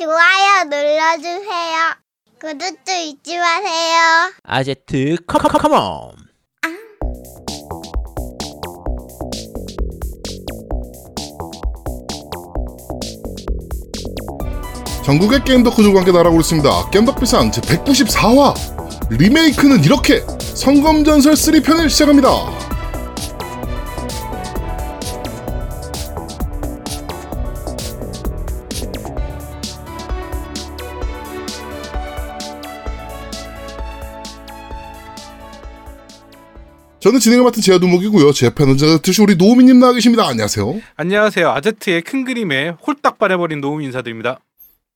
좋아요 눌러주세요. 구독도 잊지 마세요. 아제트 컴컴컴온 전국의 게임 덕후들과 함께 날아오고 있습니다. 게임 덕비상 제 194화 리메이크는 이렇게 성검전설 3편을 시작합니다. 저는 진행을 맡은 제아 두목이고요. 제 옆에는 드시 우리 노우미님 나와 계십니다. 안녕하세요. 안녕하세요. 아제트의 큰 그림에 홀딱 반해버린 노움 인사드립니다.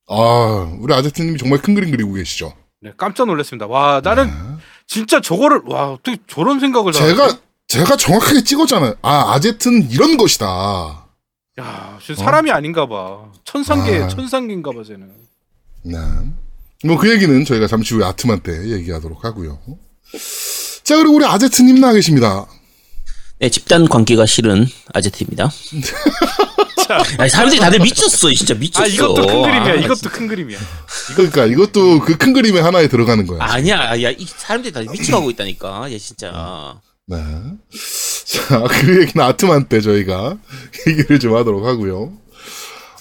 아, 우리 아제트님이 정말 큰 그림 그리고 계시죠. 네, 깜짝 놀랐습니다. 와, 나는 진짜 저거를 와 어떻게 저런 생각을 다 제가 하지? 제가 정확하게 찍었잖아요. 아 아제트는 이런 것이다. 야, 진짜 사람이 아닌가 봐. 천상계 아. 천상계인가 봐 쟤는. 네. 뭐 그 얘기는 저희가 잠시 후에 아트만 때 얘기하도록 하고요. 자 그리고 우리 아제트님 나와 계십니다. 네, 집단 관계가 싫은 아제트입니다. 아니, 사람들이 다들 미쳤어, 진짜 미쳤어. 아, 이것도 큰 그림이야. 아, 이것도 큰 그림이야. 그러니까 이것도 그 큰 그림의 하나에 들어가는 거야. 아니야, 야, 이 사람들이 다 미쳐가고 있다니까, 얘 진짜. 네. 자, 그 얘기는 아트만 때 저희가 얘기를 좀 하도록 하고요.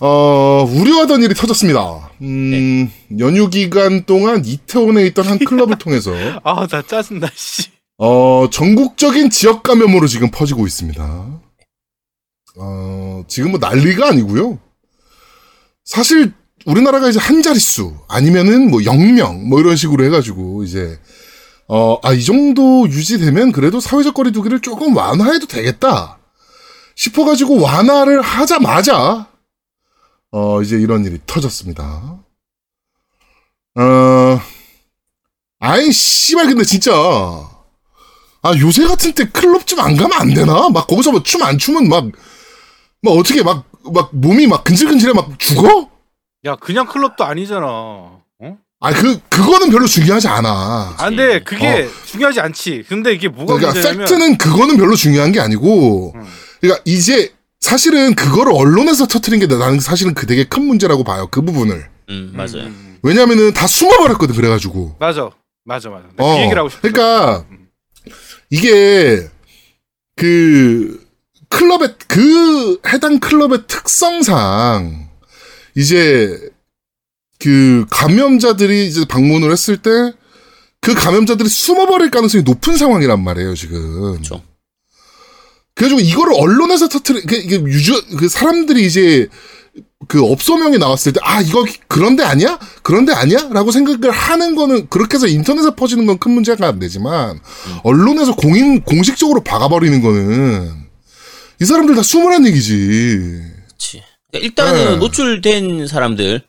어, 우려하던 일이 터졌습니다. 음, 연휴 기간 동안 이태원에 있던 한 클럽을 통해서, 아, 나 짜증나 씨. 어, 전국적인 지역 감염으로 지금 퍼지고 있습니다. 어, 지금 뭐 난리가 아니고요. 사실, 우리나라가 이제 한 자릿수, 아니면은 뭐 0명, 뭐 이런 식으로 해 가지고, 이제, 어, 아, 이 정도 유지되면 그래도 사회적 거리두기를 조금 완화해도 되겠다. 싶어 가지고 완화를 하자마자, 어, 이제 이런 일이 터졌습니다. 어, 아이, 씨발, 근데 진짜, 아, 요새 같은 때 클럽 좀 안 가면 안 되나? 막 거기서 뭐 춤 안 추면 막, 막 어떻게 막, 막 몸이 막 근질근질해 막 죽어? 야, 그냥 클럽도 아니잖아. 어? 아, 그, 그거는 별로 중요하지 않아. 아, 근데 그게 중요하지 않지. 근데 이게 뭐가 어. 그러니까 문제냐면 팩트는 그거는 별로 중요한 게 아니고, 음. 그러니까 이제 사실은 그거를 언론에서 터트린 게 나는 사실은 그 되게 큰 문제라고 봐요. 그 부분을. 음, 맞아요. 음, 왜냐면은 다 숨어버렸거든, 그래가지고. 맞아. 맞아, 맞아. 나 어, 그 얘기를 하고 싶어. 그러니까 이게 그 클럽의 그 해당 클럽의 특성상 이제 그 감염자들이 이제 방문을 했을 때 그 감염자들이 숨어버릴 가능성이 높은 상황이란 말이에요 지금. 그렇죠. 그래가지고 이거를 언론에서 터트리 그 이게 유저 그 사람들이 이제 그 업소명이 나왔을 때 아 이거 그런데 아니야 그런데 아니야 라고 생각을 하는 거는 그렇게 해서 인터넷에 퍼지는 건 큰 문제가 안 되지만 언론에서 공인 공식적으로 박아버리는 거는 이 사람들 다 숨으란 얘기지. 그치. 그러니까 일단은 네. 노출된 사람들,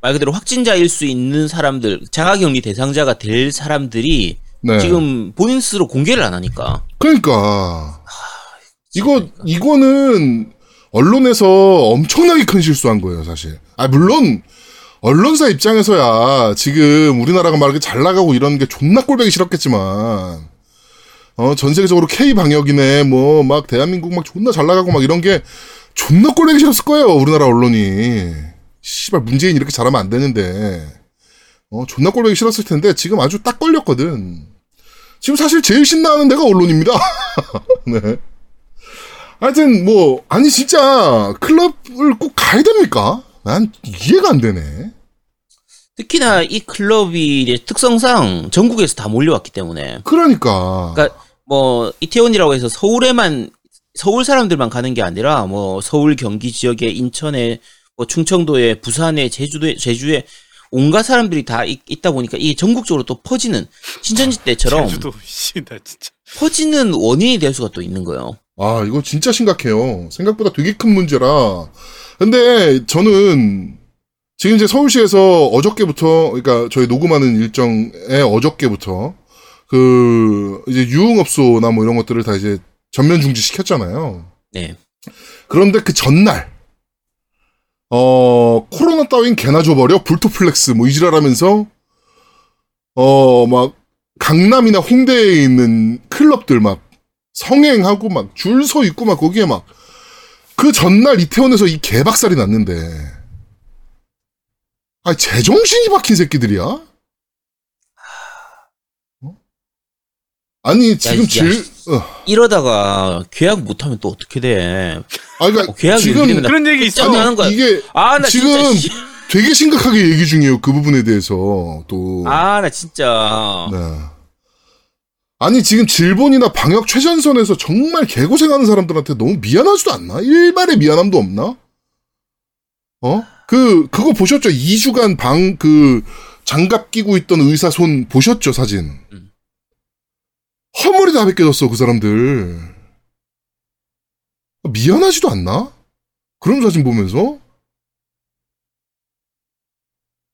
말 그대로 확진자일 수 있는 사람들, 자가격리 대상자가 될 사람들이 네. 지금 본인 스스로 공개를 안 하니까. 그러니까 이거 이거는 언론에서 엄청나게 큰 실수한 거예요, 사실. 아 물론 언론사 입장에서야 지금 우리나라가 막 이렇게 잘 나가고 이런 게 존나 꼴보기 싫었겠지만 어 전 세계적으로 K 방역이네 뭐 막 대한민국 막 존나 잘 나가고 막 이런 게 존나 꼴보기 싫었을 거예요, 우리나라 언론이. 씨발 문재인 이렇게 잘하면 안 되는데 어 존나 꼴보기 싫었을 텐데 지금 아주 딱 걸렸거든. 지금 사실 제일 신나는 데가 언론입니다. 네. 하여튼 뭐 아니 진짜 클럽을 꼭 가야 됩니까? 난 이해가 안 되네. 특히나 이 클럽이 이제 특성상 전국에서 다 몰려왔기 때문에. 그러니까. 그러니까 뭐 이태원이라고 해서 서울에만 서울 사람들만 가는 게 아니라 뭐 서울 경기 지역에 인천에 뭐 충청도에 부산에 제주도에 제주에 온갖 사람들이 다 있, 다 보니까 이게 전국적으로 또 퍼지는 신천지 때처럼 제주도 씨, 나 진짜. 퍼지는 원인이 될 수가 또 있는 거예요. 아 이거 진짜 심각해요. 생각보다 되게 큰 문제라. 근데 저는 지금 이제 서울시에서 어저께부터 그러니까 저희 녹음하는 일정에 어저께부터 그 이제 유흥업소나 뭐 이런 것들을 다 이제 전면 중지 시켰잖아요. 네. 그런데 그 전날 어 코로나 따윈 개나 줘버려 불토플렉스 뭐 이지랄하면서 어 막 강남이나 홍대에 있는 클럽들 막 성행하고 막 줄 서 있고 막 거기에 막 그 전날 이태원에서 이 개박살이 났는데 아, 제정신이 박힌 새끼들이야? 어? 아니, 지금 야, 질, 야, 어. 이러다가 계약 못하면 또 어떻게 돼? 아, 그러니까 어, 계약이 지금 그런 얘기 있어. 짠 하는 거야. 이게 아, 나 지금 진짜. 씨. 되게 심각하게 얘기 중이에요. 그 부분에 대해서 또. 아, 나 진짜. 네. 아니 지금 질본이나 방역 최전선에서 정말 개고생하는 사람들한테 너무 미안하지도 않나? 일말의 미안함도 없나? 어? 그 그거 보셨죠? 2주간 방 그 장갑 끼고 있던 의사 손 보셨죠 사진? 음. 허물이 다 벗겨졌어 그 사람들. 미안하지도 않나? 그런 사진 보면서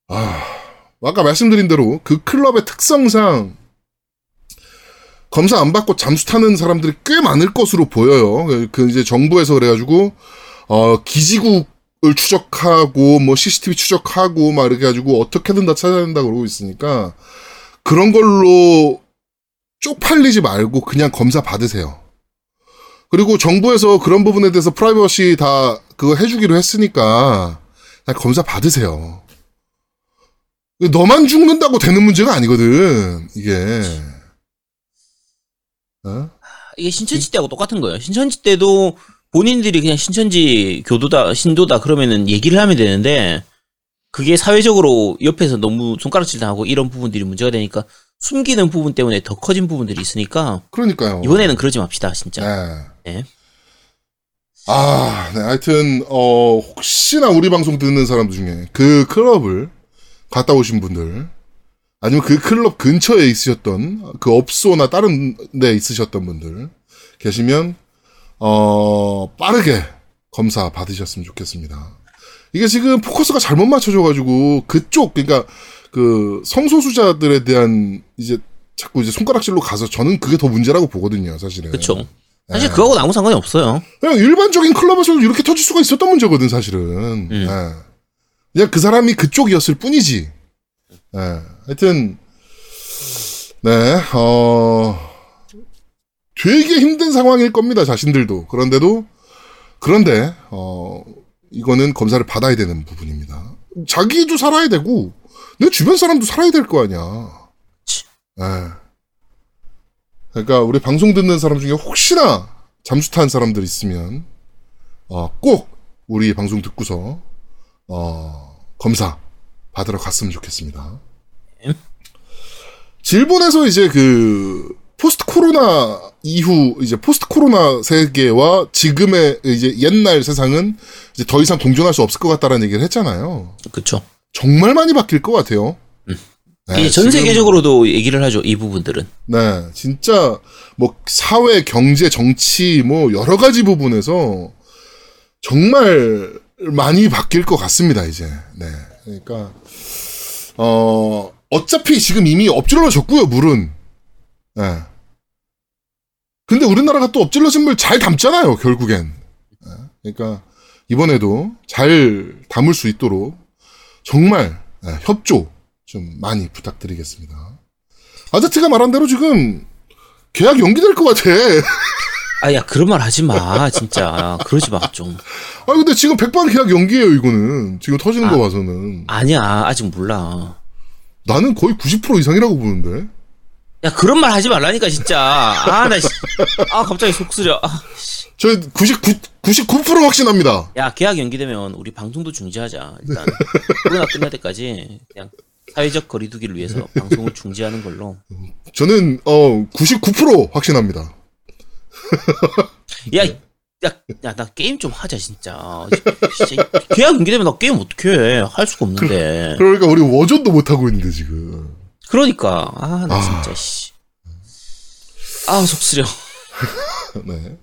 아 아까 말씀드린 대로 그 클럽의 특성상 검사 안 받고 잠수 타는 사람들이 꽤 많을 것으로 보여요. 그- 그 이제 정부에서 그래가지고 어 기지국을 추적하고 뭐 CCTV 추적하고 막 이렇게 해가지고 어떻게든 다 찾아야 된다 그러고 있으니까 그런 걸로 쪽팔리지 말고 그냥 검사 받으세요. 그리고 정부에서 그런 부분에 대해서 프라이버시 다 그거 해주기로 했으니까 그냥 검사 받으세요. 너만 죽는다고 되는 문제가 아니거든 이게. 어? 이게 신천지 때하고 똑같은 거예요. 신천지 때도 본인들이 그냥 신천지 교도다, 신도다 그러면은 얘기를 하면 되는데 그게 사회적으로 옆에서 너무 손가락질 당하고 이런 부분들이 문제가 되니까 숨기는 부분 때문에 더 커진 부분들이 있으니까 그러니까요. 이번에는 그러지 맙시다, 진짜. 네. 네. 아, 네. 하여튼, 어, 혹시나 우리 방송 듣는 사람들 중에 그 클럽을 갔다 오신 분들, 아니면 그 클럽 근처에 있으셨던, 그 업소나 다른 데 있으셨던 분들 계시면, 어, 빠르게 검사 받으셨으면 좋겠습니다. 이게 지금 포커스가 잘못 맞춰져가지고, 그쪽, 그러니까, 그, 성소수자들에 대한, 이제, 자꾸 이제 손가락질로 가서 저는 그게 더 문제라고 보거든요, 사실은. 그쵸. 사실 네. 그거하고는 아무 상관이 없어요. 그냥 일반적인 클럽에서도 이렇게 터질 수가 있었던 문제거든, 사실은. 음. 예. 그냥 그 사람이 그쪽이었을 뿐이지. 예. 하여튼, 네, 어, 되게 힘든 상황일 겁니다, 자신들도. 그런데도, 그런데, 어, 이거는 검사를 받아야 되는 부분입니다. 자기도 살아야 되고, 내 주변 사람도 살아야 될 거 아니야. 예. 그러니까 우리 방송 듣는 사람 중에 혹시나 잠수 탄 사람들 있으면 어, 꼭 우리 방송 듣고서 어, 검사 받으러 갔으면 좋겠습니다. 일본에서 이제 그 포스트 코로나 이후 이제 포스트 코로나 세계와 지금의 이제 옛날 세상은 이제 더 이상 공존할 수 없을 것 같다라는 얘기를 했잖아요. 그쵸. 정말 많이 바뀔 것 같아요. 네, 이게 전 세계적으로도 얘기를 하죠, 이 부분들은. 네, 진짜 뭐 사회, 경제, 정치 뭐 여러 가지 부분에서 정말 많이 바뀔 것 같습니다, 이제. 네. 그러니까 어 어차피 지금 이미 엎질러졌고요, 물은. 네. 근데 우리나라가 또 엎질러진 물 잘 담잖아요, 결국엔. 네, 그러니까 이번에도 잘 담을 수 있도록 정말 네, 협조 좀 많이 부탁드리겠습니다. 아제트가 말한 대로 지금 계약 연기될 것 같아. 아, 야, 그런 말 하지 마, 진짜. 그러지 마, 좀. 아 근데 지금 백반 계약 연기예요 이거는 지금 터지는 아. 거 봐서는 아니야, 아직 몰라. 나는 거의 90% 이상이라고 보는데. 야, 그런 말 하지 말라니까, 진짜. 아, 나, 씨. 아, 갑자기 속 쓰려. 아, 씨. 저 99, 99% 확신합니다. 야, 계약 연기되면 우리 방송도 중지하자. 일단. 코로나 끝날 때까지 그냥 사회적 거리두기를 위해서 방송을 중지하는 걸로. 저는 어 99% 확신합니다. 야, 야, 야, 나 게임 좀 하자, 진짜. 진짜 계약 연기되면 나 게임 어떻게 해? 할 수가 없는데. 그 러니까 우리 워전도 못 하고 있는데 지금. 그러니까. 아, 나 아. 진짜, 씨. 아, 속 쓰려. 네.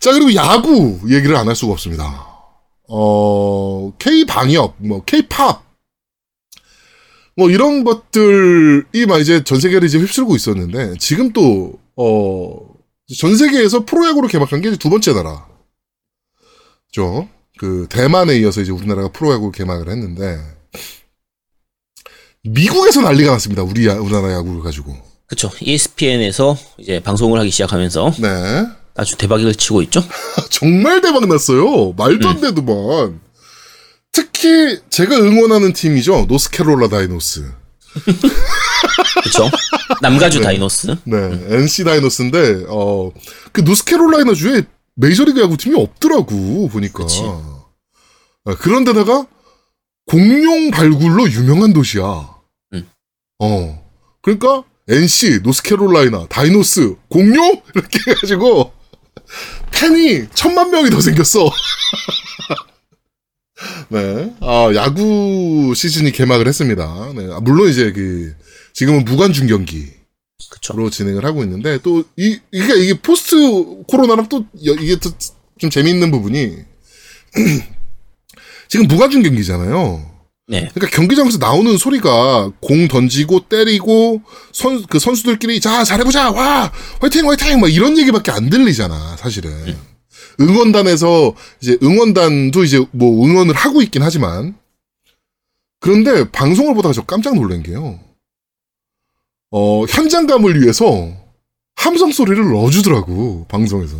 자 그리고 야구 얘기를 안 할 수가 없습니다. 어 K 방역, 뭐 K 팝, 뭐 이런 것들이 막 이제 전 세계를 이제 휩쓸고 있었는데 지금 또 어 전 세계에서 프로야구로 개막한 게 두 번째 나라. 죠. 그 대만에 이어서 이제 우리나라가 프로야구를 개막을 했는데 미국에서 난리가 났습니다. 우리 야, 우리나라 야구를 가지고. 그쵸. E ESPN에서 이제 방송을 하기 시작하면서 네. 아주 대박을 치고 있죠. 정말 대박 났어요. 말도 안 되더만. 특히 특히 제가 응원하는 팀이죠. 노스캐롤라 다이노스. 그렇죠. 남가주 다이노스. 네, NC 다이노스인데 어, 그 노스캐롤라이나 주에 메이저리그 야구팀이 없더라고 보니까. 그치. 아, 그런데다가 공룡 발굴로 유명한 도시야. 음. 어, 그러니까 NC, 노스캐롤라이나, 다이노스, 공룡 이렇게 해가지고 팬이 천만 명이 더 생겼어. 네, 아 야구 시즌이 개막을 했습니다. 네, 아, 물론 이제 그 지금은 무관중 경기. 로 진행을 하고 있는데 또이 이게 이게 포스트 코로나랑 또 여- 이게 또 좀 재미있는 부분이 지금 무관중 경기잖아요. 네. 그러니까 경기장에서 나오는 소리가 공 던지고 때리고 선 그 선수들끼리 자 잘해보자 와 화이팅 화이팅 막 이런 얘기밖에 안 들리잖아 사실은 응원단에서 이제 응원단도 이제 뭐 응원을 하고 있긴 하지만 그런데 방송을 보다가 저 깜짝 놀란 게요. 어 현장감을 위해서 함성 소리를 넣어주더라고 방송에서.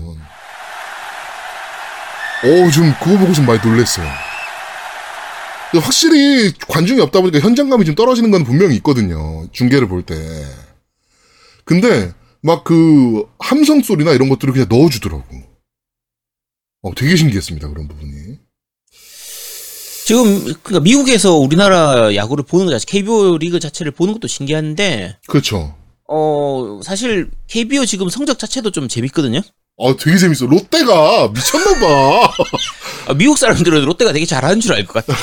어, 좀 그거 보고 좀 많이 놀랬어요. 확실히 관중이 없다 보니까 현장감이 좀 떨어지는 건 분명히 있거든요. 중계를 볼 때. 근데 막 그 함성 소리나 이런 것들을 그냥 넣어주더라고. 어, 되게 신기했습니다. 그런 부분이. 지금 그러니까 미국에서 우리나라 야구를 보는 것 자체, KBO 리그 자체를 보는 것도 신기한데 그렇죠. 어 사실 KBO 지금 성적 자체도 좀 재밌거든요. 아, 되게 재밌어. 롯데가 미쳤나봐. 아, 미국 사람들은 롯데가 되게 잘하는 줄 알 것 같아.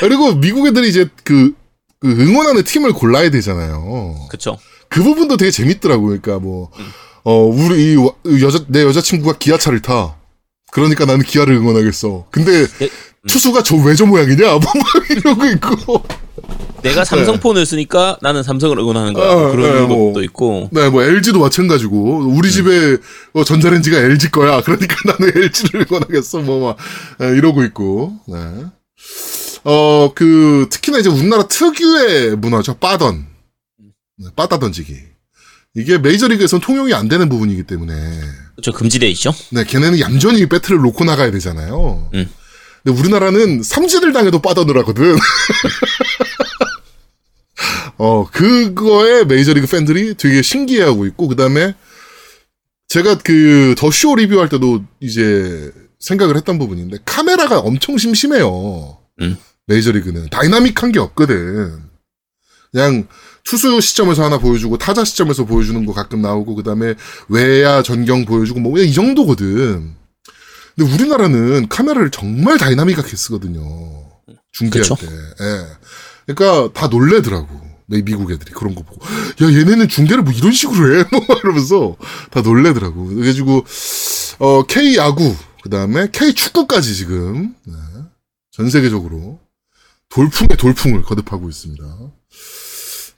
그리고 미국 애들이 이제 그, 그 응원하는 팀을 골라야 되잖아요. 그렇죠. 그 부분도 되게 재밌더라고. 그러니까 뭐, 어, 우리 이 와- 여자, 내 여자친구가 기아차를 타. 그러니까 나는 기아를 응원하겠어. 근데 네, 투수가 저 왜 저 모양이냐? 뭐막 이러고 있고. 내가 삼성 폰을 쓰니까 나는 삼성을 응원하는 거야. 어, 그런 네, 뭐. 것도 있고. 네, 뭐 LG도 마찬가지고. 우리 집에 어, 전자레인지가 LG 거야. 그러니까 나는 LG를 응원하겠어. 뭐 막, 예, 이러고 있고. 네. 어, 그, 특히나 이제 우리나라 특유의 문화죠. 빠던. 네, 빠다 던지기. 이게 메이저리그에서는 통용이 안 되는 부분이기 때문에. 저 금지돼 있죠. 네, 걔네는 얌전히 배트를 놓고 나가야 되잖아요. 음. 근데 우리나라는 삼진을 당해도 하거든. 어, 그거에 메이저리그 팬들이 되게 신기해하고 있고, 그 다음에 제가 그 더 쇼 리뷰할 때도 이제 생각을 했던 부분인데, 카메라가 엄청 심심해요. 음. 메이저리그는. 다이나믹한 게 없거든. 그냥 투수 시점에서 하나 보여주고, 타자 시점에서 보여주는 거 가끔 나오고, 그 다음에 외야 전경 보여주고, 뭐, 그냥 이 정도거든. 근데 우리나라는 카메라를 정말 다이나믹하게 쓰거든요. 중계할 그쵸? 때. 예. 그러니까 다 놀래더라고. 미- 미국 애들이 그런 거 보고. 야, 얘네는 중계를 뭐 이런 식으로 해? 뭐 이러면서 다 놀래더라고. 그래가지고, 어, K 야구, 그 다음에 K 축구까지 지금, 네. 전 세계적으로 돌풍의 돌풍을 거듭하고 있습니다.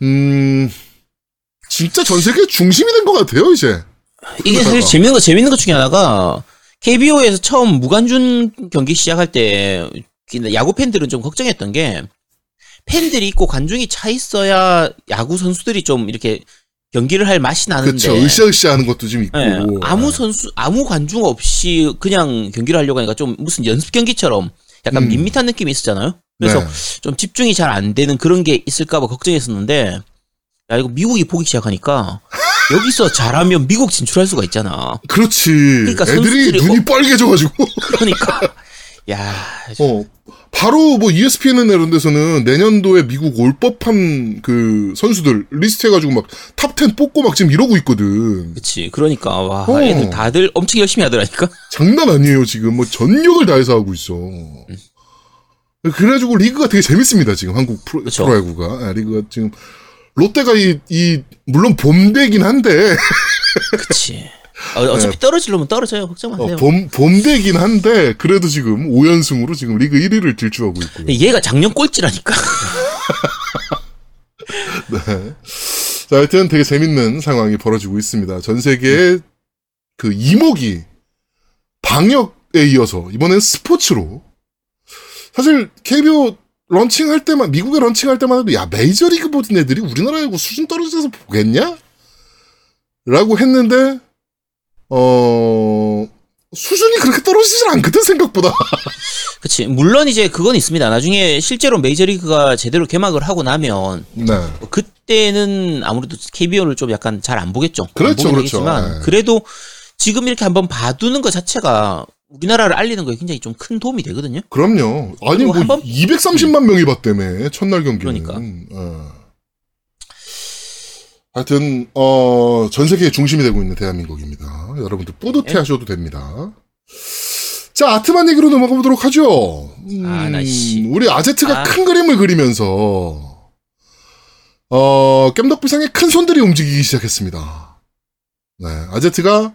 음, 진짜 전 세계 중심이 된 것 같아요, 이제. 이게 사실 그러다가. 재밌는 거 재밌는 것 중에 하나가 KBO에서 처음 무관중 경기 시작할 때 야구 팬들은 좀 걱정했던 게 팬들이 있고 관중이 차 있어야 야구 선수들이 좀 이렇게 경기를 할 맛이 나는데 그쵸. 으쌰으쌰 하는 것도 좀 있고. 예, 아무 선수 아무 관중 없이 그냥 경기를 하려고 하니까 좀 무슨 연습 경기처럼 약간 음. 밋밋한 느낌이 있었잖아요. 그래서 네. 좀 집중이 잘 안 되는 그런 게 있을까봐 걱정했었는데 야 이거 미국이 보기 시작하니까 여기서 잘하면 미국 진출할 수가 있잖아. 그렇지. 그러니까 애들이 선수들이- 눈이 어. 빨개져가지고. 그러니까 야 어. 바로 뭐 ESPN 이런 데서는 내년도에 미국 올 법한 그 선수들 리스트 해가지고 막 탑 10 뽑고 막 지금 이러고 있거든. 그치 그러니까 와 어. 애들 다들 엄청 열심히 하더라니까. 장난 아니에요, 지금. 뭐 전력을 다해서 하고 있어. 그래가지고 리그가 되게 재밌습니다, 지금 한국 프로, 그쵸. 프로야구가. 아, 리그가 지금. 롯데가 이, 이, 물론 봄데긴 한데, 그치. 어, 어차피 떨어지려면 떨어져요 걱정 마세요. 네. 어, 봄, 봄데긴 한데, 그래도 지금 5연승으로 지금 리그 1위를 질주하고 있고요. 근데 얘가 작년 꼴찌라니까. 네. 자, 하여튼 되게 재밌는 상황이 벌어지고 있습니다. 전 세계의 그 이목이 방역에 이어서 이번엔 스포츠로 사실 KBO 런칭할 때만 미국에 런칭할 때만 해도 야 메이저리그 보던 애들이 우리나라 야구 수준 떨어져서 보겠냐? 라고 했는데 어 수준이 그렇게 떨어지질 않거든 생각보다 그치. 물론 이제 그건 있습니다. 나중에 실제로 메이저리그가 제대로 개막을 하고 나면 네. 뭐 그때는 아무래도 KBO를 좀 약간 잘 안 보겠죠. 안 그렇죠, 그렇죠. 하겠지만 네. 그래도 지금 이렇게 한번 봐두는 것 자체가 우리나라를 알리는 거에 굉장히 좀 큰 도움이 되거든요. 그럼요. 아니 뭐한 번- 230만 명이 봤다며 첫날 경기는. 그러니까. 어. 하여튼 어, 전 세계의 중심이 되고 있는 대한민국입니다. 여러분들 뿌듯해하셔도 됩니다. 자 아트만 얘기로 넘어가 보도록 하죠. 음, 아, 나 씨. 우리 아제트가 아. 큰 그림을 그리면서 어 깸덕비상의 큰 손들이 움직이기 시작했습니다. 네, 아제트가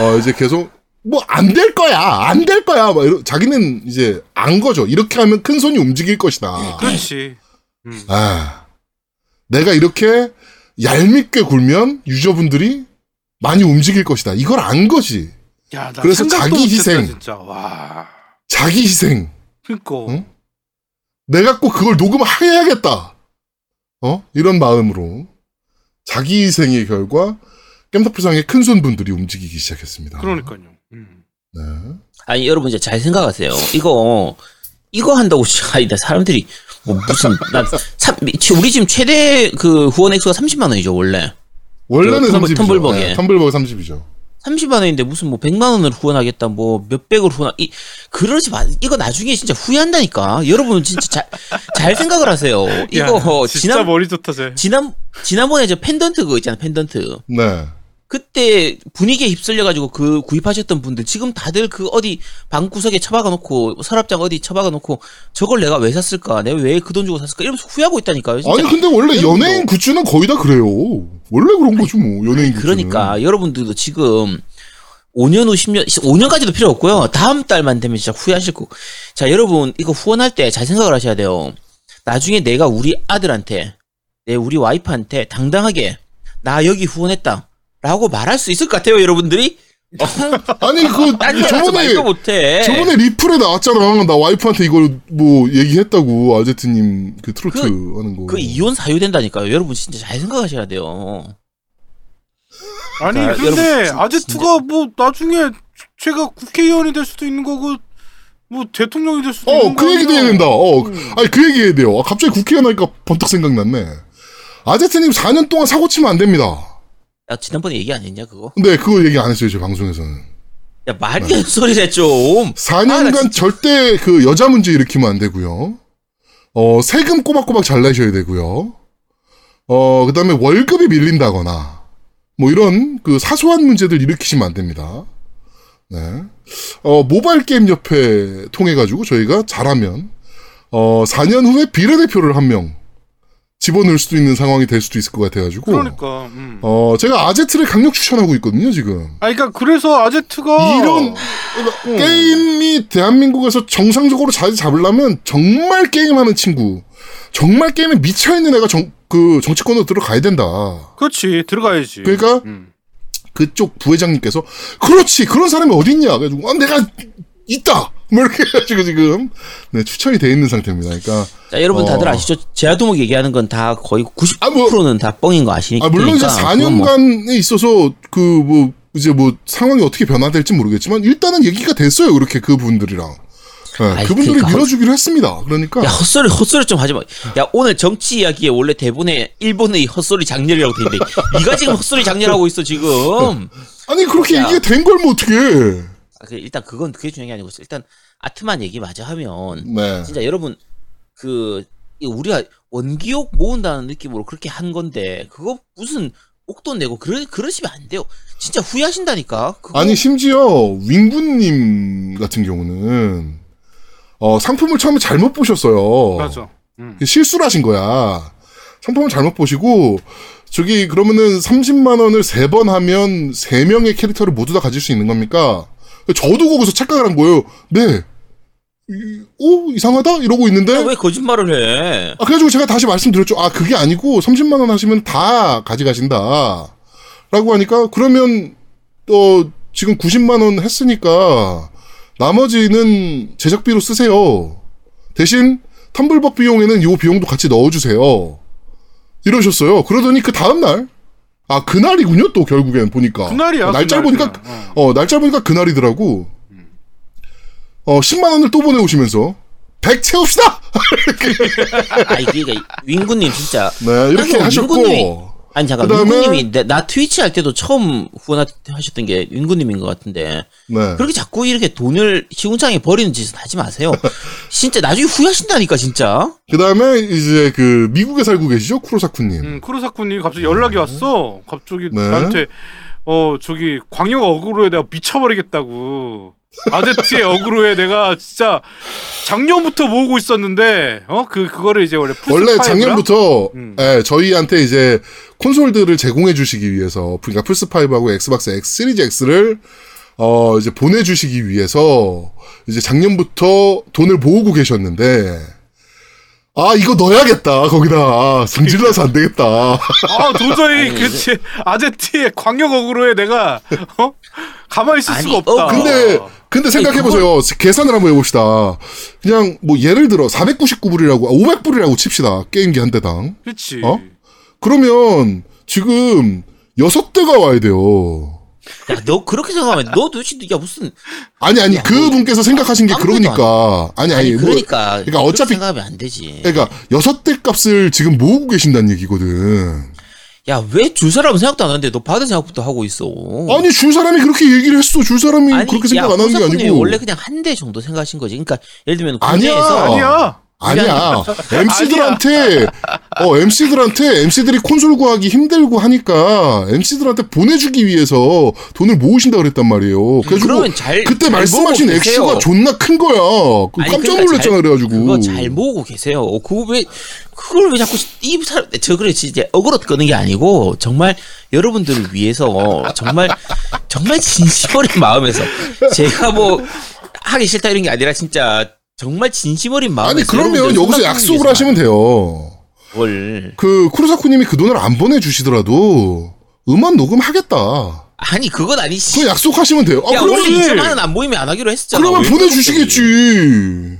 어 이제 계속 뭐 안 될 거야, 안 될 거야, 막 이러, 자기는 이제 안 거죠. 이렇게 하면 큰 손이 움직일 것이다. 그렇지. 음. 아, 내가 이렇게 얄밉게 굴면 유저분들이 많이 움직일 것이다. 이걸 안 거지. 야, 나 그래서 자기 희생. 진짜. 와. 자기 희생. 그니까. 응? 내가 꼭 그걸 녹음해야겠다. 어? 이런 마음으로 자기 희생의 결과 깸덕비상의 큰 손분들이 움직이기 시작했습니다. 그러니까요. 음. 네. 아니 여러분 이제 잘 생각하세요. 이거 이거 한다고 아니다 사람들이 뭐 무슨 난 삼- 우리 지금 최대 그 후원 액수가 30만 원이죠 원래. 원래는 그 텀블- 30이죠. 텀블벅에. 네, 텀블벅 30이죠. 30만 원인데 무슨 뭐 100만 원을 후원하겠다 뭐 몇백을 후원 이 그러지 마 이거 나중에 진짜 후회한다니까 여러분 진짜 잘, 잘 생각을 하세요 이거 야, 진짜 지난 머리 좋다, 쟤. 지난 지난번에 저 펜던트 그거 있잖아 펜던트 네. 그때 분위기에 휩쓸려 가지고 그 구입하셨던 분들 지금 다들 그 어디 방구석에 처박아 놓고 서랍장 어디 처박아 놓고 저걸 내가 왜 샀을까 내가 왜 그 돈 주고 샀을까 이러면서 후회하고 있다니까요 진짜. 아니 근데 원래 연예인 굿즈는 거의 다 그래요. 원래 그런 거지 뭐 연예인 굿즈는. 그러니까 여러분들도 지금 5년 후 10년 5년까지도 필요 없고요. 다음 달만 되면 진짜 후회하실 거. 자, 여러분 이거 후원할 때 잘 생각을 하셔야 돼요. 나중에 내가 우리 아들한테 내 우리 와이프한테 당당하게 나 여기 후원했다. 라고 말할 수 있을 것 같아요, 여러분들이? 어? 아니 그 저번에 못해. 저번에 리플에 나왔잖아. 나 와이프한테 이걸 뭐 얘기했다고 아제트님 그 트로트 그- 하는 거. 그 이혼 사유 된다니까요. 여러분 진짜 잘 생각하셔야 돼요. 아니, 자, 근데 여러분, 진- 아제트가 뭐 나중에 제가 국회의원이 될 수도 있는 거고, 뭐 대통령이 될 수도 어, 있는 그 얘기도 거고. 해야 된다. 어, 음. 아니, 그 얘기 해야 돼요. 아, 갑자기 국회의원 하니까 번뜩 생각났네. 아제트님 4년 동안 사고 치면 안 됩니다. 야, 지난번에 얘기 안 했냐, 그거? 근데 그거 얘기 안 했어요, 제 방송에서는. 야, 말이 소리를 해, 좀. 4년간 아, 절대 그 여자 문제 일으키면 안 되고요. 어, 세금 꼬박꼬박 잘 내셔야 되고요. 어, 그 다음에 월급이 밀린다거나, 뭐 이런 그 사소한 문제들 일으키시면 안 됩니다. 네. 어, 모바일 게임 협회 통해가지고 저희가 잘하면, 어, 4년 후에 비례대표를 한 명 집어넣을 수도 있는 상황이 될 수도 있을 것 같아가지고. 그러니까. 음. 어, 제가 아제트를 강력 추천하고 있거든요, 지금. 아, 그러니까 그래서 아제트가 이런 음. 게임이 대한민국에서 정상적으로 자리 잡으려면 정말 게임하는 친구, 정말 게임에 미쳐 있는 애가 정, 그 정치권으로 들어가야 된다. 그렇지 들어가야지. 그러니까 음. 그쪽 부회장님께서 그렇지 그런 사람이 어딨냐 그래가지고 아, 내가 있다 뭐 이렇게 해가지고 지금 네, 추천이 돼 있는 상태입니다. 그러니까 자, 여러분 다들 어. 아시죠? 제아도목 얘기하는 건 다 거의 90%는 아, 뭐- 다 뻥인 거 아시니까. 아, 물론 이제 그건 뭐 4년간에 있어서 그 뭐 이제 뭐 상황이 어떻게 변화될지 모르겠지만 일단은 얘기가 됐어요. 그렇게 그 분들이랑. 네, 아이, 그분들이 그러니까 밀어주기로 했습니다. 그러니까 야, 헛소리, 헛소리 좀 하지 마. 야, 오늘 정치 이야기에 원래 대본에 일본의 헛소리 장렬이라고 돼 있는데, 네가 지금 헛소리 장렬하고 있어, 지금. 아니 그렇게 야. 얘기가 된 걸 뭐 어떻게? 아, 그 일단 그건 그게 중요한 게 아니고, 일단 아트만 얘기 마저 하면, 네. 진짜 여러분, 그, 이 우리가 원기옥 모은다는 느낌으로 그렇게 한 건데, 그거 무슨 옥돈 내고, 그러, 그러시면 안 돼요. 진짜 후회하신다니까? 그거 아니 심지어 윙구님 같은 경우는 어, 상품을 처음에 잘못 보셨어요. 맞아. 음. 실수를 하신 거야. 상품을 잘못 보시고 저기 그러면은 30만 원을 세 번 하면 세 명의 캐릭터를 모두 다 가질 수 있는 겁니까? 저도 거기서 착각을 한 거예요. 네. 이- 오 이상하다 이러고 있는데 야, 왜 거짓말을 해? 아, 그래가지고 제가 다시 말씀드렸죠. 아, 그게 아니고 30만 원 하시면 다 가져가신다. 라고 하니까 그러면 또 지금 90만 원 했으니까 나머지는 제작비로 쓰세요. 대신 텀블벅 비용에는 요 비용도 같이 넣어주세요. 이러셨어요. 그러더니 그 다음 날 아 그날이군요 또 결국엔 보니까 그날이야. 날짜 보니까. 어. 어 날짜 보니까 그날이더라고. 어 10만 원을 또 보내오시면서 100 채웁시다. 아 이게 윈구님 진짜 네 이렇게 하셨고 윈구님이- 아니 잠깐 그다음에- 윈구님이 나, 나 트위치 할 때도 처음 후원하셨던 게 윈구님인 것 같은데 네. 그렇게 자꾸 이렇게 돈을 시궁창에 버리는 짓은 하지 마세요. 진짜 나중에 후회하신다니까 진짜. 그 다음에 이제 그 미국에 살고 계시죠 쿠로사쿠님. 음, 쿠로사쿠님 갑자기 연락이 왔어. 갑자기 네. 나한테 어 저기 광역 어그로에 내가 미쳐버리겠다고. 아제트의 어그로에 내가 진짜 작년부터 모으고 있었는데 어 그 그거를 이제 원래 원래 5랑? 작년부터 음. 예, 저희한테 이제 콘솔들을 제공해 주시기 위해서 그러니까 플스 5하고 엑스박스 X 시리즈 X를 어 이제 보내 주시기 위해서 이제 작년부터 돈을 모으고 계셨는데 아 이거 넣어야겠다 거기다 승질나서 안 되겠다. 아 도저히 아니, 그치 아제트의 광역 어그로에 내가 어 가만히 있을 아니, 수가 어, 없다. 근데 근데 생각해 보세요. 계산을 한번 해봅시다. 그냥 뭐 예를 들어 499불이라고 500불이라고 칩시다. 게임기 한 대당. 그치. 어? 그러면 지금 여섯 대가 와야 돼요. 야 너 그렇게 생각하면 너 도대체 야 무슨 아니 아니 야, 그 뭐, 분께서 생각하신 게 그러니까 아니 아니 아니, 뭐 그러니까 그러니까 어차피- 그렇게 생각하면 안 되지. 그러니까 여섯 대 값을 지금 모으고 계신다는 얘기거든. 야 왜 줄 사람은 생각도 안 하는데 너 받은 생각부터 하고 있어. 아니 줄 사람이 그렇게 얘기를 했어. 줄 사람이 그렇게 생각 안 하는 게 아니고. 원래 그냥 한 대 정도 생각하신 거지. 그러니까 예를 들면 아니야. 국내에서 아니야. 아니야. MC들한테, 어, MC들한테, MC들이 콘솔 구하기 힘들고 하니까, MC들한테 보내주기 위해서 돈을 모으신다 그랬단 말이에요. 잘 그때 잘 말씀하신. 액수가 존나 큰 거야. 그 아니, 깜짝 그러니까 놀랐잖아, 잘- 그래가지고. 그거 잘 모으고 계세요. 어, 그거 왜 그걸 왜 자꾸 이 사람 저 그래 진짜 어그로 끄는 게 아니고 정말 여러분들을 위해서 정말 정말 진심 어린 마음에서 제가 뭐 하기 싫다 이런 게 아니라 진짜 정말 진심 어린 마음에서 아니, 그러면 여기서 약속을 하시면 돼요. 뭘 그, 쿠로사쿠님이 그 돈을 안 보내주시더라도, 음원 녹음하겠다. 아니 그건 아니지. 그거 약속하시면 돼요. 아, 야 원래 2천만 원안 모이면 안 하기로 했었잖아. 그러면? 보내주시겠지.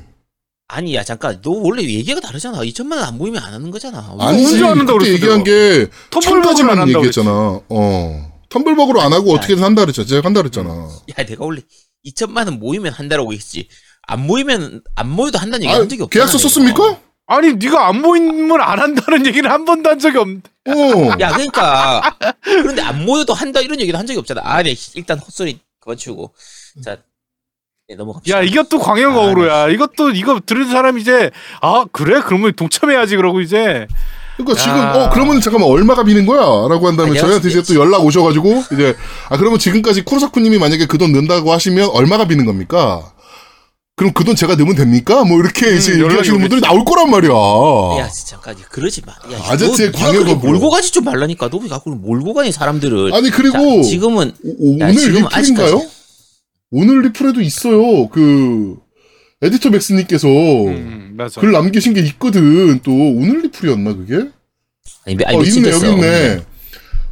아니 야 잠깐 너 원래 얘기가 다르잖아. 2천만 원안 모이면 안 하는 거잖아. 언제 그때 그랬어, 얘기한 게 천까지만 얘기했잖아. 어. 텀블벅으로 안 하고 어떻게든 한다 그랬잖아. 제가 한다 그랬잖아. 야, 내가 원래 2천만 원 모이면 한다라고 했지. 안 모이면 안 모여도 한다는 얘기 아, 한 적이 없잖아. 계약서. 썼습니까? 아니 네가 안 모이면 안 한다는 얘기를 한 번도 한 적이 없는데. 어. 야, 그러니까 그런데 안 모여도 한다 이런 얘기도 한 적이 없잖아. 아, 네, 일단 헛소리 그만 치우고. 자, 네, 넘어갑시다. 야 이것도 광역 아, 어그로야. 이것도 이거 들은 사람 이제 아 그래 그러면 동참해야지 그러고 이제 그러니까 지금 야. 어 그러면 잠깐만 얼마가 비는 거야?라고 한 다음에 아니, 내가 저희한테 이제 또 연락 오셔가지고 이제 아 그러면 지금까지 쿠로사쿠님이 만약에 그돈 넣는다고 하시면 얼마가 비는 겁니까? 그럼 그 돈 제가 넣으면 됩니까? 뭐 이렇게 이제 음, 연락이 얘기하시는 분들이. 나올 거란 말이야. 야, 잠깐 그러지 마. 야, 광역으로. 네가 그렇게 몰고 가지 좀 말라니까. 너 왜 자꾸 몰고 가니 사람들을. 아니 그리고 자, 지금은 오, 야, 늘 지금 리플인가요? 아직까지- 오늘 리플에도 있어요. 그 에디터 맥스님께서 음, 맞아. 글 남기신 게 있거든. 또 오늘 리플이었나 그게? 아니, 아니 어 있네. 여기 있네.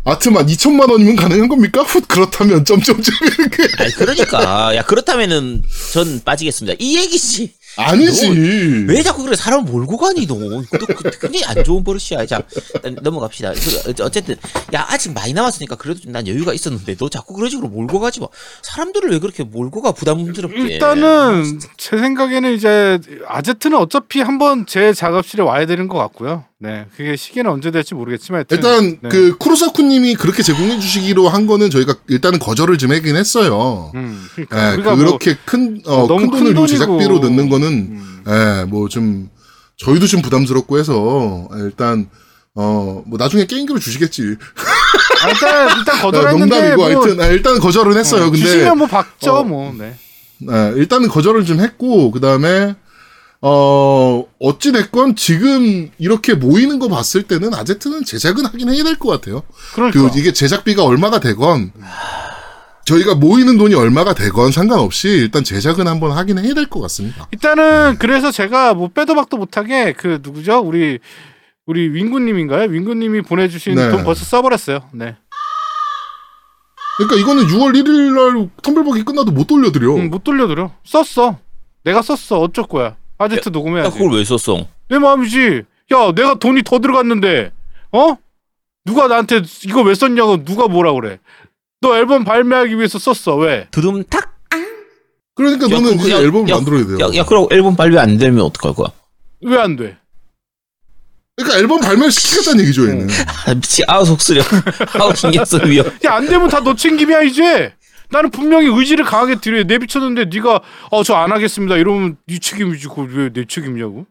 아트만 2천만 원이면 가능한 겁니까? 훗 그렇다면 점점점 이렇게 아니, 그러니까 야 그렇다면은 전 빠지겠습니다. 이 얘기지. 아니지. 왜 자꾸 그래 사람 몰고 가니 너? 너 그- 굉장히 안 좋은 버릇이야. 자 넘어갑시다. 그, 어쨌든 야 아직 많이 남았으니까 그래도 좀난 여유가 있었는데 너 자꾸 그런 식으로 몰고 가지 마. 사람들을 왜 그렇게 몰고 가 부담스럽게? 일단은 제 생각에는 이제 아제트는 어차피 한번 제 작업실에 와야 되는 것 같고요. 네, 그게 시기는 언제 될지 모르겠지만 일단 네. 그 쿠로사쿠님이 그렇게 제공해 주시기로 한 거는 저희가 일단은 거절을 좀 하긴 했어요. 음, 그러니까 예, 우리가 뭐 그렇게 큰, 어, 큰큰 돈을 요 돈이고. 제작비로 넣는 거는, 음. 예, 뭐 좀, 저희도 좀 부담스럽고 해서, 일단, 어, 뭐 나중에 게임기로 주시겠지. 아, 일단 일단 어, 거절했는데 농담이고, 뭐 하여튼, 아, 일단 거절은 했어요. 어, 근데, 주시면 뭐 받죠 어, 뭐. 네. 예, 일단은 거절을 좀 했고, 그 다음에, 어, 어찌됐건 지금 이렇게 모이는 거 봤을 때는 아제트는 제작은 하긴 해야 될 것 같아요. 그러니까 그 이게 제작비가 얼마가 되건 저희가 모이는 돈이 얼마가 되건 상관없이 일단 제작은 한번 하긴 해야 될 것 같습니다. 일단은 그래서 제가 뭐 빼도 박도 못하게 그 누구죠? 우리 우리 윙구님인가요? 윙구님이 보내주신 네. 돈 벌써 써버렸어요. 네. 그러니까 이거는 6월 1일 날 텀블벅이 끝나도 못 돌려드려. 응, 못 돌려드려. 썼어. 내가 썼어. 어쩔 거야. 아제트 야 녹음해야지. 그걸 왜 썼어? 내 마음이지. 야, 내가 돈이 더 들어갔는데, 어? 누가 나한테 이거 왜 썼냐고 누가 뭐라 그래? 너 앨범 발매하기 위해서 썼어. 왜? 두둠탁. 그러니까 야, 너는 그- 이제 야, 앨범을 야, 만들어야 돼요. 야, 야, 그럼 앨범 발매 안 되면 어떡할 거야? 왜 안 돼? 그러니까 앨범 발매를 시키겠다는 얘기죠, 얘는. 아, 미치, 아우, 속쓰려. 아우, 신경 위험. 야안 되면 다너 챙김이야 이제. 나는 분명히 의지를 강하게 들여 내비쳤는데 네가 어 저 안 하겠습니다 이러면 네 책임이지 그걸 왜 내 책임이냐고?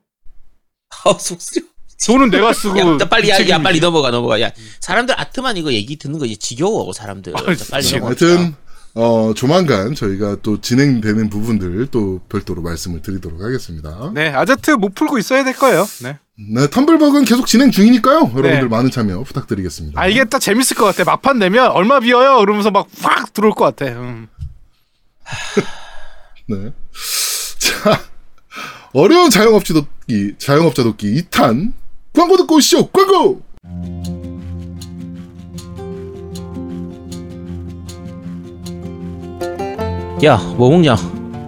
아우, 속쓰려. 돈은 내가 쓰고 야, 나 빨리, 네 야, 야. 빨리 넘어가, 넘어가. 야, 사람들 아트만 이거 얘기 듣는 거 이제 지겨워, 사람들. 아, 자, 빨리 진짜. 넘어가. 하여튼, 어, 조만간 저희가 또 진행되는 부분들 또 별도로 말씀을 드리도록 하겠습니다. 네 아제트 못 풀고 있어야 될 거예요. 네 네, 텀블벅은 계속 진행 중이니까요. 여러분들 네. 많은 참여 부탁드리겠습니다. 알겠다 재밌을 것 같아 막판 내면 얼마 비어요 그러면서 막 확 들어올 것 같아. 음. 네. 자, 어려운 자영업자 돕기, 자영업자 돕기 2탄. 광고 듣고 오시죠. 광고! 야, 뭐 먹냐?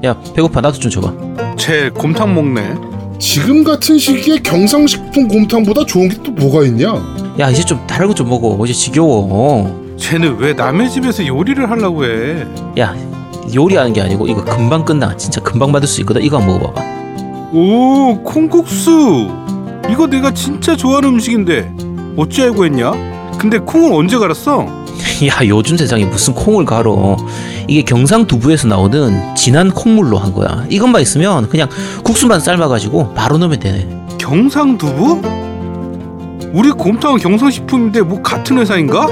야, 배고파. 나도 좀 줘봐. 쟤 곰탕 먹네. 지금 같은 시기에 경상식품 곰탕보다 좋은 게 또 뭐가 있냐? 야, 이제 좀 다른 거 좀 먹어. 어제 지겨워. 쟤는 왜 남의 집에서 요리를 하려고 해? 야, 요리하는 게 아니고 이거 금방 끝나. 진짜 금방 받을 수 있거든. 이거 한번 먹어봐봐. 오 콩국수. 이거 내가 진짜 좋아하는 음식인데 어찌 알고 했냐? 근데 콩을 언제 갈았어? 야, 요즘 세상에 무슨 콩을 갈어. 이게 경상두부에서 나오는 진한 콩물로 한 거야. 이것만 있으면 그냥 국수만 삶아가지고 바로 넣으면 되네. 경상두부? 우리 곰탕은 경상식품인데 뭐 같은 회사인가?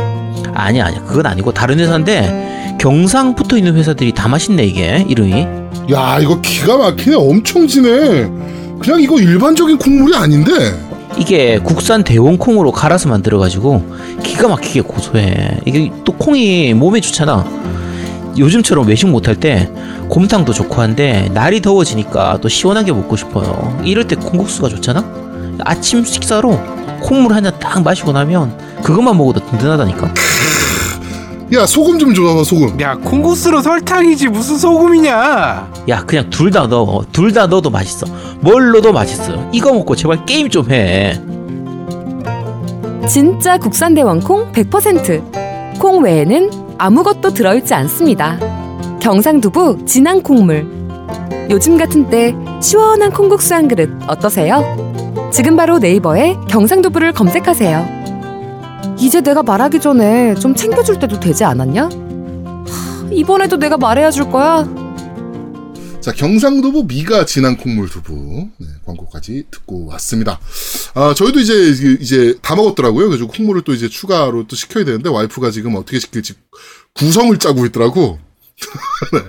아니야, 아니야. 그건 아니고 다른 회사인데 경상 붙어 있는 회사들이 다 맛있네 이게 이름이. 야, 이거 기가 막히네. 엄청 진해. 그냥 이거 일반적인 국물이 아닌데. 이게 국산 대원 콩으로 갈아서 만들어가지고 기가 막히게 고소해. 이게 또 콩이 몸에 좋잖아. 요즘처럼 외식 못할 때 곰탕도 좋고 한데 날이 더워지니까 또 시원하게 먹고 싶어요. 이럴 때 콩국수가 좋잖아. 아침 식사로 콩물 한 잔 딱 마시고 나면 그것만 먹어도 든든하다니까. 야, 소금 좀 줘봐, 소금. 야 콩국수로 설탕이지 무슨 소금이냐? 야 그냥 둘 다 넣어. 둘 다 넣어도 맛있어. 뭘 넣어도 맛있어. 이거 먹고 제발 게임 좀 해. 진짜 국산 대왕콩 100%. 콩 외에는 아무것도 들어있지 않습니다. 경상두부 진한 콩물. 요즘 같은 때 시원한 콩국수 한 그릇 어떠세요? 지금 바로 네이버에 경상두부를 검색하세요. 이제 내가 말하기 전에 좀 챙겨줄 때도 되지 않았냐? 하, 이번에도 내가 말해야 줄 거야? 자, 경상두부 미가 진한 콩물 두부. 네, 광고까지 듣고 왔습니다. 아, 저희도 이제, 이제 다 먹었더라고요. 그래서 콩물을 또 이제 추가로 또 시켜야 되는데, 와이프가 지금 어떻게 시킬지 구성을 짜고 있더라고. 네.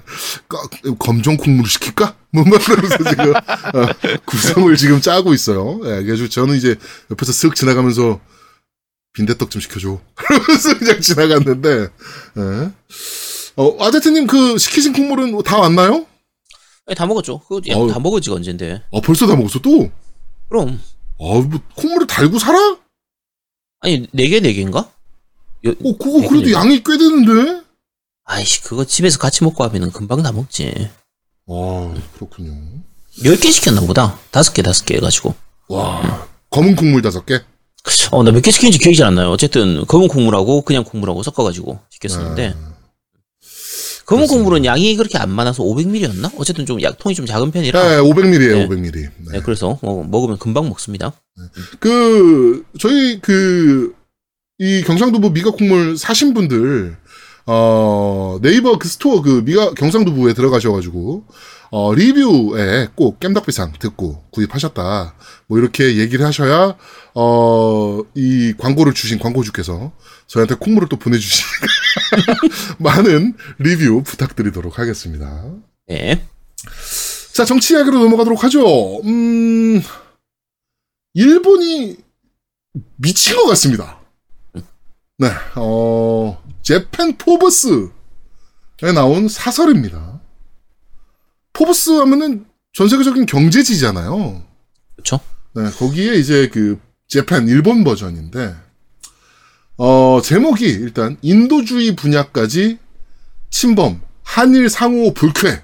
거- 검정 콩물을 시킬까? 뭐, 막 그러면서 지금, 어, 구성을 지금 짜고 있어요. 예, 그래서 저는 이제 옆에서 쓱 지나가면서, 빈대떡 좀 시켜줘. 그러면서 그냥 지나갔는데, 예. 어, 아제트님 그 시키신 콩물은 다 왔나요? 아니, 다 먹었죠. 그거 야, 어우. 다 먹었지 언젠데. 아, 벌써 다 먹었어, 또? 그럼 아, 뭐, 콩물을 달고 살아? 아니 네 개 네 개인가? 요- 어, 그거 네 그래도 개네. 양이 꽤 되는데? 아이씨 그거 집에서 같이 먹고 하면은 금방 다 먹지. 아, 그렇군요. 몇개 시켰나 보다. 다섯 개 다섯 개 해가지고. 와, 검은 콩물 다섯 개? 어 나 몇 개 시켰는지 기억이 잘 안 나요. 어쨌든 검은 콩물하고 그냥 콩물하고 섞어가지고 시켰었는데 아, 검은. 콩물은 양이 그렇게 안 많아서 500ml였나? 어쨌든 좀 약, 통이 좀 작은 편이라. 네, 500ml에요, 네. 500ml. 네. 네, 그래서 어, 먹으면 금방 먹습니다. 그, 저희 그, 이 경상두부 미가 콩물 사신 분들, 어, 네이버 그 스토어 그 미가 경상두부에 들어가셔가지고, 어, 리뷰에 꼭 겜덕비상 듣고 구입하셨다. 뭐 이렇게 얘기를 하셔야, 어, 이 광고를 주신 광고주께서 저희한테 콩물을 또 보내주시니까 많은 리뷰 부탁드리도록 하겠습니다. 네. 자, 정치 이야기로 넘어가도록 하죠. 음, 일본이 미친 것 같습니다. 네, 어, 재팬 포브스에 나온 사설입니다. 포브스 하면은 전 세계적인 경제지잖아요. 그렇죠. 네, 거기에 이제 그 재팬 일본 버전인데 어, 제목이 일단 인도주의 분야까지 침범 한일 상호 불쾌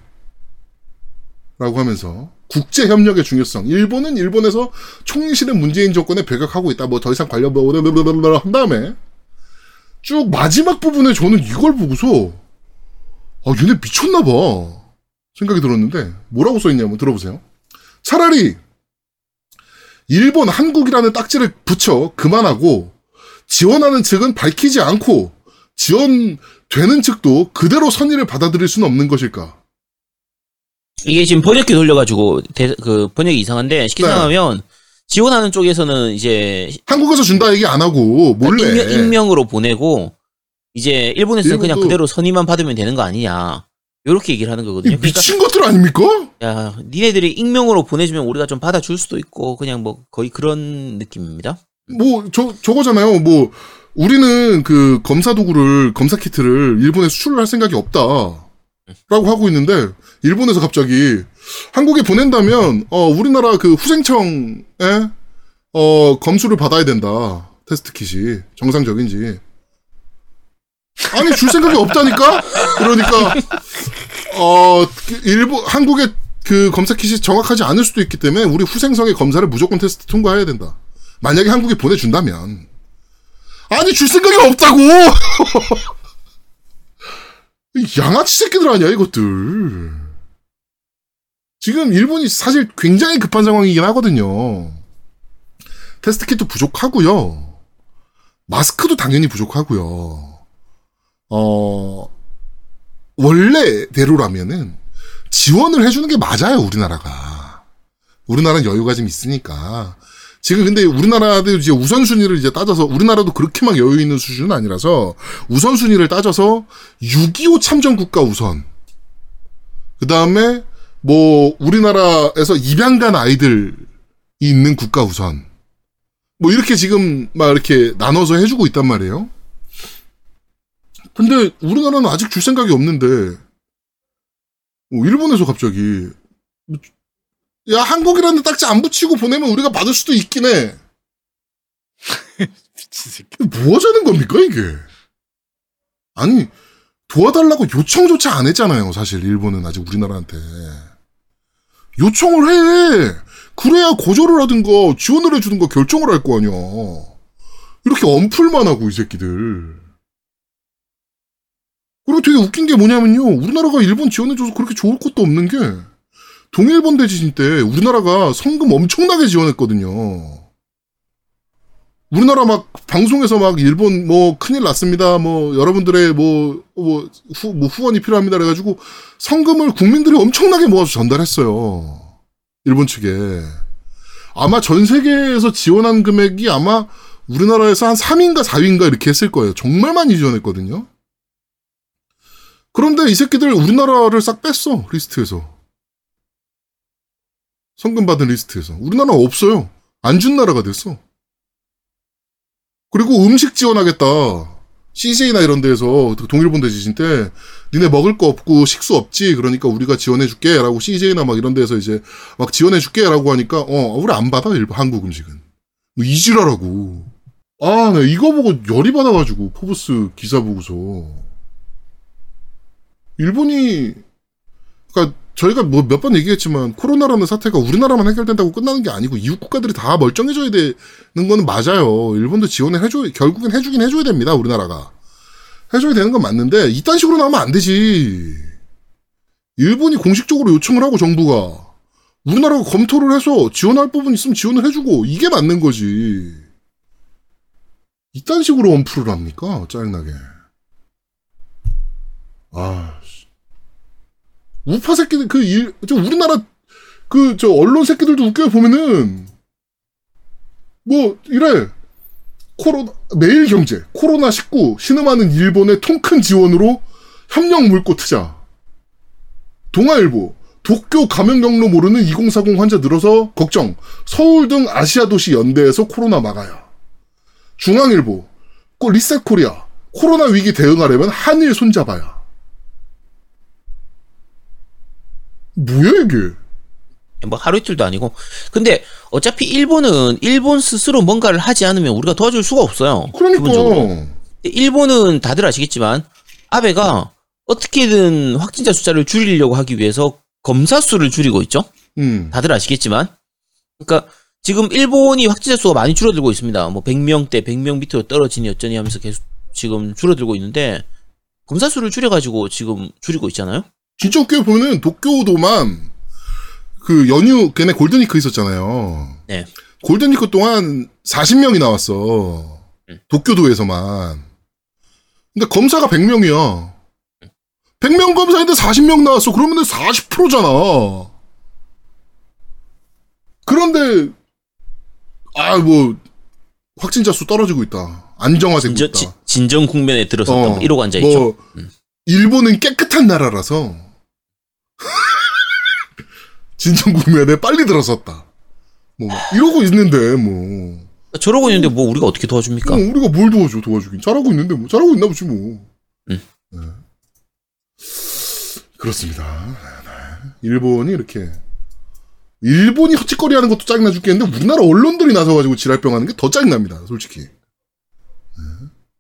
라고 하면서 국제 협력의 중요성. 일본은 일본에서 총리실의 문재인 정권에 배격하고 있다. 뭐 더 이상 관련 뭐한 다음에 쭉 마지막 부분에 저는 이걸 보고서 아 얘네 미쳤나 봐. 생각이 들었는데 뭐라고 써 있냐면 들어보세요. 차라리 일본 한국이라는 딱지를 붙여 그만하고 지원하는 측은 밝히지 않고 지원되는 측도 그대로 선의를 받아들일 수는 없는 것일까? 이게 지금 번역기 돌려가지고 대- 그 번역이 이상한데 쉽게 네. 생각하면 지원하는 쪽에서는 이제 한국에서 준다 얘기 안 하고 몰래 익명, 익명으로 보내고 이제 일본에서는 그냥 일본도- 그대로 선의만 받으면 되는 거 아니냐 이렇게 얘기를 하는 이 거거든요. 그러니까 미친 것들 아닙니까? 야 니네들이 익명으로 보내주면 우리가 좀 받아줄 수도 있고 그냥 뭐 거의 그런 느낌입니다. 뭐 저 저거잖아요. 뭐 우리는 그 검사 도구를 검사 키트를 일본에 수출을 할 생각이 없다 라고 하고 있는데 일본에서 갑자기 한국에 보낸다면 어 우리나라 그 후생청에 어 검수를 받아야 된다 테스트 킷이 정상적인지 아니 줄 생각이 없다니까? 그러니까 어그 일본 한국의 그 검사 킷이 정확하지 않을 수도 있기 때문에 우리 후생성의 검사를 무조건 테스트 통과해야 된다. 만약에 한국에 보내준다면. 아니 줄 생각이 없다고! 이 양아치 새끼들 아니야 이것들? 지금 일본이 사실 굉장히 급한 상황이긴 하거든요. 테스트 킷도 부족하고요. 마스크도 당연히 부족하고요 어 원래대로라면은 지원을 해주는 게 맞아요 우리나라가 우리나라는 여유가 좀 있으니까 지금 근데 우리나라도 이제 우선순위를 이제 따져서 우리나라도 그렇게 막 여유 있는 수준은 아니라서 우선순위를 따져서 6.25 참전 국가 우선. 그 다음에 뭐 우리나라에서 입양 간 아이들이 있는 국가 우선. 뭐 이렇게 지금 막 이렇게 나눠서 해주고 있단 말이에요. 근데 우리나라는 아직 줄 생각이 없는데 뭐 일본에서 갑자기 야, 한국이라는 딱지 안 붙이고 보내면 우리가 받을 수도 있긴 해. 미친 새끼. 뭐 하자는 겁니까, 이게? 아니, 도와달라고 요청조차 안 했잖아요, 사실, 일본은 아직 우리나라한테. 요청을 해! 그래야 고조를 하든가, 지원을 해주든가 결정을 할 거 아니야. 이렇게 엄풀만 하고, 이 새끼들. 그리고 되게 웃긴 게 뭐냐면요. 우리나라가 일본 지원해줘서 그렇게 좋을 것도 없는 게, 동일본 대지진 때 우리나라가 성금 엄청나게 지원했거든요. 우리나라 막 방송에서 막 일본 뭐 큰일 났습니다. 뭐 여러분들의 뭐, 뭐, 후, 뭐 후원이 필요합니다. 그래가지고 성금을 국민들이 엄청나게 모아서 전달했어요. 일본 측에. 아마 전 세계에서 지원한 금액이 아마 우리나라에서 한 3위인가 4위인가 이렇게 했을 거예요. 정말 많이 지원했거든요. 그런데 이 새끼들 우리나라를 싹 뺐어. 리스트에서. 성금 받은 리스트에서. 우리나라 없어요. 안 준 나라가 됐어. 그리고 음식 지원하겠다. CJ나 이런 데에서 동일본 대지진 때 니네 먹을 거 없고 식수 없지 그러니까 우리가 지원해줄게 라고 CJ나 막 이런 데에서 이제 막 지원해줄게 라고 하니까 어 우리 안 받아 일본 한국 음식은 뭐 이 지랄하고 아나 이거 보고 열이 받아가지고 포브스 기사 보고서 일본이 그러니까 저희가 뭐 몇 번 얘기했지만 코로나라는 사태가 우리나라만 해결된다고 끝나는 게 아니고 이웃 국가들이 다 멀쩡해져야 되는 거는 맞아요. 일본도 지원을 해줘 결국엔 해주긴 해줘야 됩니다. 우리나라가 해줘야 되는 건 맞는데 이딴 식으로 나오면 안 되지. 일본이 공식적으로 요청을 하고 정부가 우리나라가 검토를 해서 지원할 부분 있으면 지원을 해주고 이게 맞는 거지. 이딴 식으로 언프를 합니까? 짜증나게. 아, 우파 새끼들 그 일, 저 우리나라 그 저 언론 새끼들도 웃겨 보면은. 뭐 이래. 코로나 매일 경제. 코로나 19 신음하는 일본의 통 큰 지원으로 협력 물고 트자. 동아일보. 도쿄 감염 경로 모르는 2040 환자 늘어서 걱정. 서울 등 아시아 도시 연대에서 코로나 막아야. 중앙일보. 꼭 리셋 코리아. 코로나 위기 대응하려면 한일 손잡아야 뭐야 이게? 뭐 하루 이틀도 아니고. 근데 어차피 일본은 일본 스스로 뭔가를 하지 않으면 우리가 도와줄 수가 없어요. 기본적으로. 그러니까 일본은 다들 아시겠지만 아베가 어떻게든 확진자 숫자를 줄이려고 하기 위해서 검사 수를 줄이고 있죠. 음. 다들 아시겠지만. 그러니까 지금 일본이 확진자 수가 많이 줄어들고 있습니다. 뭐 100명대, 100명 밑으로 떨어지니 어쩌니 하면서 계속 지금 줄어들고 있는데 검사 수를 줄여가지고 지금 줄이고 있잖아요. 진짜 웃겨 보면은 도쿄도만 그 연휴 걔네 골든위크 있었잖아요. 네. 골든위크 동안 40명이 나왔어. 음. 도쿄도에서만. 근데 검사가 100명이야. 100명 검사인데 40명 나왔어. 그러면은 40%잖아. 그런데 아 뭐 확진자 수 떨어지고 있다. 안정화되고 진정, 있다. 지- 진정 국면에 들어섰다. 어, 뭐 이러고 앉아 있죠. 뭐 일본은 깨끗한 나라라서 진정 국면에 빨리 들어섰다. 뭐 이러고 있는데 뭐 저러고 있는데 뭐 우리가 어떻게 도와줍니까? 어, 우리가 뭘 도와줘 도와주긴 잘하고 있는데 뭐 잘하고 있나 보지 뭐. 음. 네. 그렇습니다. 네, 네. 일본이 이렇게 일본이 헛짓거리하는 것도 짜증나 죽겠는데 우리나라 언론들이 나서가지고 지랄병하는 게 더 짜증납니다. 솔직히. 네.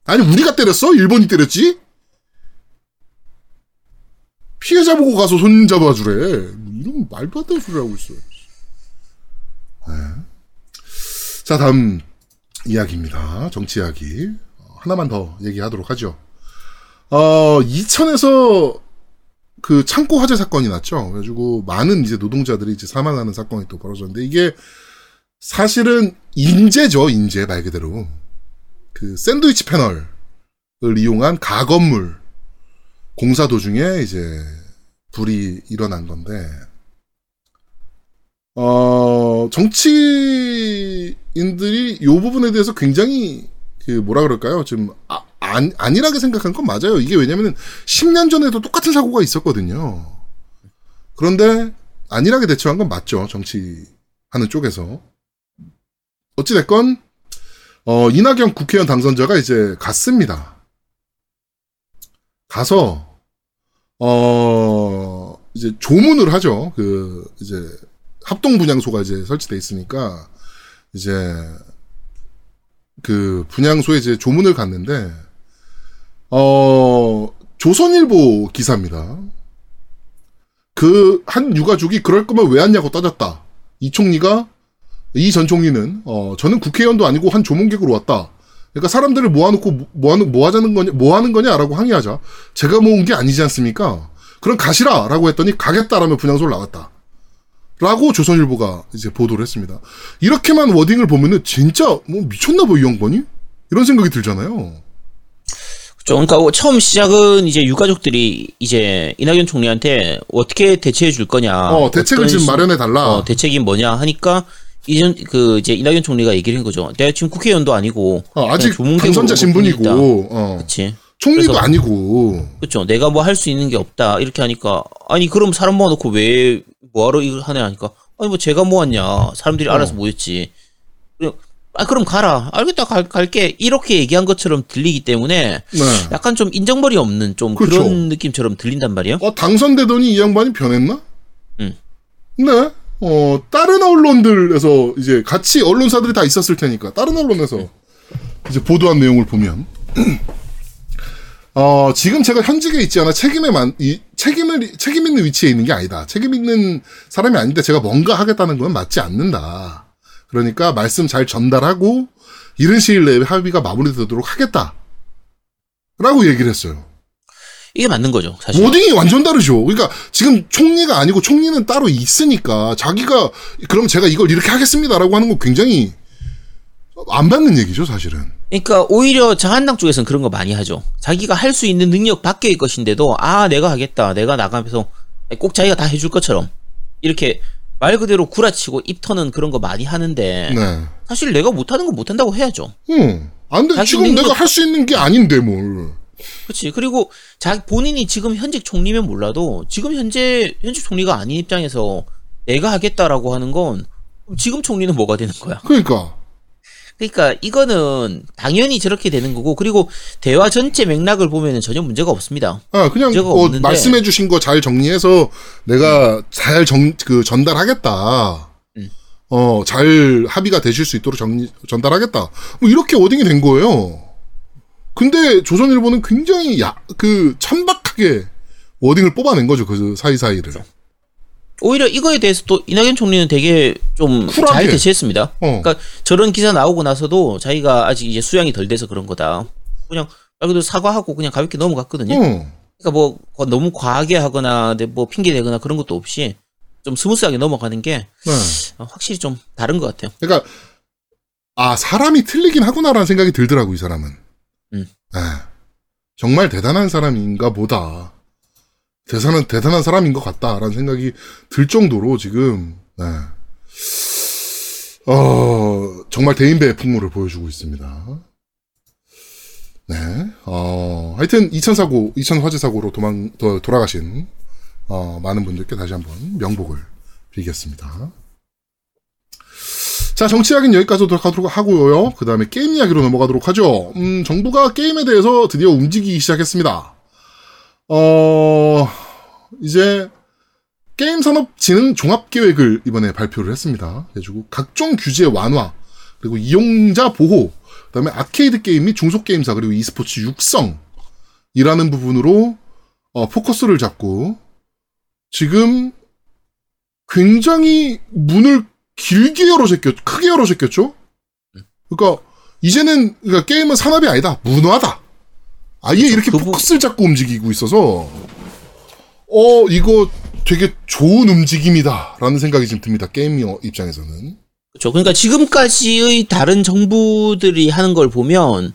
아니 우리가 때렸어? 일본이 때렸지? 피해자 보고 가서 손 잡아주래. 뭐 이런 말도 안 되는 소리를 하고 있어. 네. 자, 다음 이야기입니다. 정치 이야기. 어, 하나만 더 얘기하도록 하죠. 어, 이천에서 그 창고 화재 사건이 났죠. 그래가지고 많은 이제 노동자들이 이제 사망하는 사건이 또 벌어졌는데 이게 사실은 인재죠, 인재 말 그대로. 그 샌드위치 패널을 이용한 가건물 공사 도중에 이제 불이 일어난 건데 어 정치인들이 요 부분에 대해서 굉장히 그 뭐라 그럴까요? 좀 아, 안, 안일하게 생각한 건 맞아요. 이게 왜냐면은 10년 전에도 똑같은 사고가 있었거든요. 그런데 안일하게 대처한 건 맞죠. 정치하는 쪽에서. 어찌됐건 어, 이낙연 국회의원 당선자가 이제 갔습니다. 가서 어 이제 조문을 하죠. 그 이제 합동 분향소가 이제 설치돼 있으니까 이제 그 분향소에 이제 조문을 갔는데 어 조선일보 기사입니다. 그 한 유가족이 그럴 거면 왜 왔냐고 따졌다. 이 총리가 이 전 총리는 어 저는 국회의원도 아니고 한 조문객으로 왔다. 그러니까 사람들을 모아놓고 뭐- 뭐하는 뭐 하자는 거냐 뭐 하는 거냐라고 항의하자 제가 모은 게 아니지 않습니까? 그럼 가시라 라고 했더니 가겠다라며 분향소를 나왔다. 라고 조선일보가 이제 보도를 했습니다. 이렇게만 워딩을 보면은 진짜 뭐 미쳤나 봐 이 양반이 이런 생각이 들잖아요. 좀 그러니까 처음 시작은 이제 유가족들이 이제 이낙연 총리한테 어떻게 대체해 줄 거냐. 어 대책을 지금 시- 마련해 달라. 어, 대책이 뭐냐 하니까 이전 그 이제 이낙연 총리가 얘기를 한 거죠. 내가 지금 국회의원도 아니고 어, 아직 당선자 오고 신분이고. 어, 그렇지. 총리도 그래서- 아니고 그렇죠. 내가 뭐 할 수 있는 게 없다. 이렇게 하니까 아니 그럼 사람 모아놓고 왜 뭐하러 이걸 하냐 하니까 아니 뭐 제가 모았냐. 사람들이 알아서 어. 모였지. 그냥, 아 그럼 가라. 알겠다 갈, 갈게. 이렇게 얘기한 것처럼 들리기 때문에 네. 약간 좀 인정머리 없는 좀그 그렇죠. 런 느낌처럼 들린단 말이에요. 어, 당선되더니 이 양반이 변했나? 응. 네. 어, 다른 언론들에서 이제 같이 언론사들이 다 있었을 테니까 다른 언론에서 이제 보도한 내용을 보면 어, 지금 제가 현직에 있지 않아 책임에 만, 이, 책임을, 책임 있는 위치에 있는 게 아니다. 책임 있는 사람이 아닌데 제가 뭔가 하겠다는 건 맞지 않는다. 그러니까 말씀 잘 전달하고 이른 시일 내에 합의가 마무리되도록 하겠다. 라고 얘기를 했어요. 이게 맞는 거죠, 사실. 워딩이 완전 다르죠. 그러니까 지금 총리가 아니고 총리는 따로 있으니까 자기가 그럼 제가 이걸 이렇게 하겠습니다라고 하는 건 굉장히 안 받는 얘기죠, 사실은. 그러니까 오히려 자한당 쪽에서는 그런 거 많이 하죠. 자기가 할 수 있는 능력 밖의 것인데도 아 내가 하겠다. 내가 나가면서 꼭 자기가 다 해줄 것처럼 이렇게 말 그대로 구라치고 입 터는 그런 거 많이 하는데 네. 사실 내가 못하는 건 못한다고 해야죠. 응. 안 돼. 자기 지금 능력- 내가 할 수 있는 게 아닌데 뭘. 그렇지. 그리고 자 본인이 지금 현직 총리면 몰라도 지금 현재 현직 총리가 아닌 입장에서 내가 하겠다라고 하는 건 지금 총리는 뭐가 되는 거야? 그러니까. 그러니까 이거는 당연히 저렇게 되는 거고 그리고 대화 전체 맥락을 보면은 전혀 문제가 없습니다. 아, 그냥 문제가 어, 없는데. 말씀해 주신 거 잘 정리해서 내가 잘 정, 그 전달하겠다. 음. 어, 잘 합의가 되실 수 있도록 정리, 전달하겠다. 뭐 이렇게 워딩이 된 거예요. 근데 조선일보는 굉장히 야, 그 천박하게 워딩을 뽑아낸 거죠. 그 사이사이를. 오히려 이거에 대해서 또 이낙연 총리는 되게 좀 잘. 대처했습니다. 어. 그러니까 저런 기사 나오고 나서도 자기가 아직 이제 수양이 덜 돼서 그런 거다. 그냥 말 그대로 사과하고 그냥 가볍게 넘어갔거든요. 어. 그러니까 뭐 거- 너무 과하게 하거나 네, 뭐 핑계 대거나 그런 것도 없이 좀 smooth하게 넘어가는 게 네. 어, 확실히 좀 다른 것 같아요. 그러니까 아 사람이 틀리긴 하구나라는 생각이 들더라고 이 사람은. 음. 예. 정말 대단한 사람인가 보다. 대단한 대단한 사람인 것 같다라는 생각이 들 정도로 지금 네. 어 정말 대인배의 풍모를 보여주고 있습니다. 네. 어 하여튼 2000 사고 2000 화재 사고로 도망 도, 돌아가신 어 많은 분들께 다시 한번 명복을 빌겠습니다. 자, 정치 이야기는 여기까지 하도록 하고요. 그 다음에 게임 이야기로 넘어가도록 하죠. 음, 정부가 게임에 대해서 드디어 움직이기 시작했습니다. 어, 이제 게임 산업 진흥 종합 계획을 이번에 발표를 했습니다. 그래가지고 각종 규제 완화, 그리고 이용자 보호, 그 다음에 아케이드 게임 및 중소 게임사, 그리고 e스포츠 육성 이라는 부분으로 어, 포커스를 잡고 지금 굉장히 문을 길게 열어제꼈, 크게 열어제꼈죠? 그러니까, 이제는, 그러니까 게임은 산업이 아니다. 문화다. 아예 이렇게 그 부- 포커스를 잡고 움직이고 있어서, 어, 이거 되게 좋은 움직임이다. 라는 생각이 지금 듭니다. 게임 입장에서는. 그렇죠. 그러니까 지금까지의 다른 정부들이 하는 걸 보면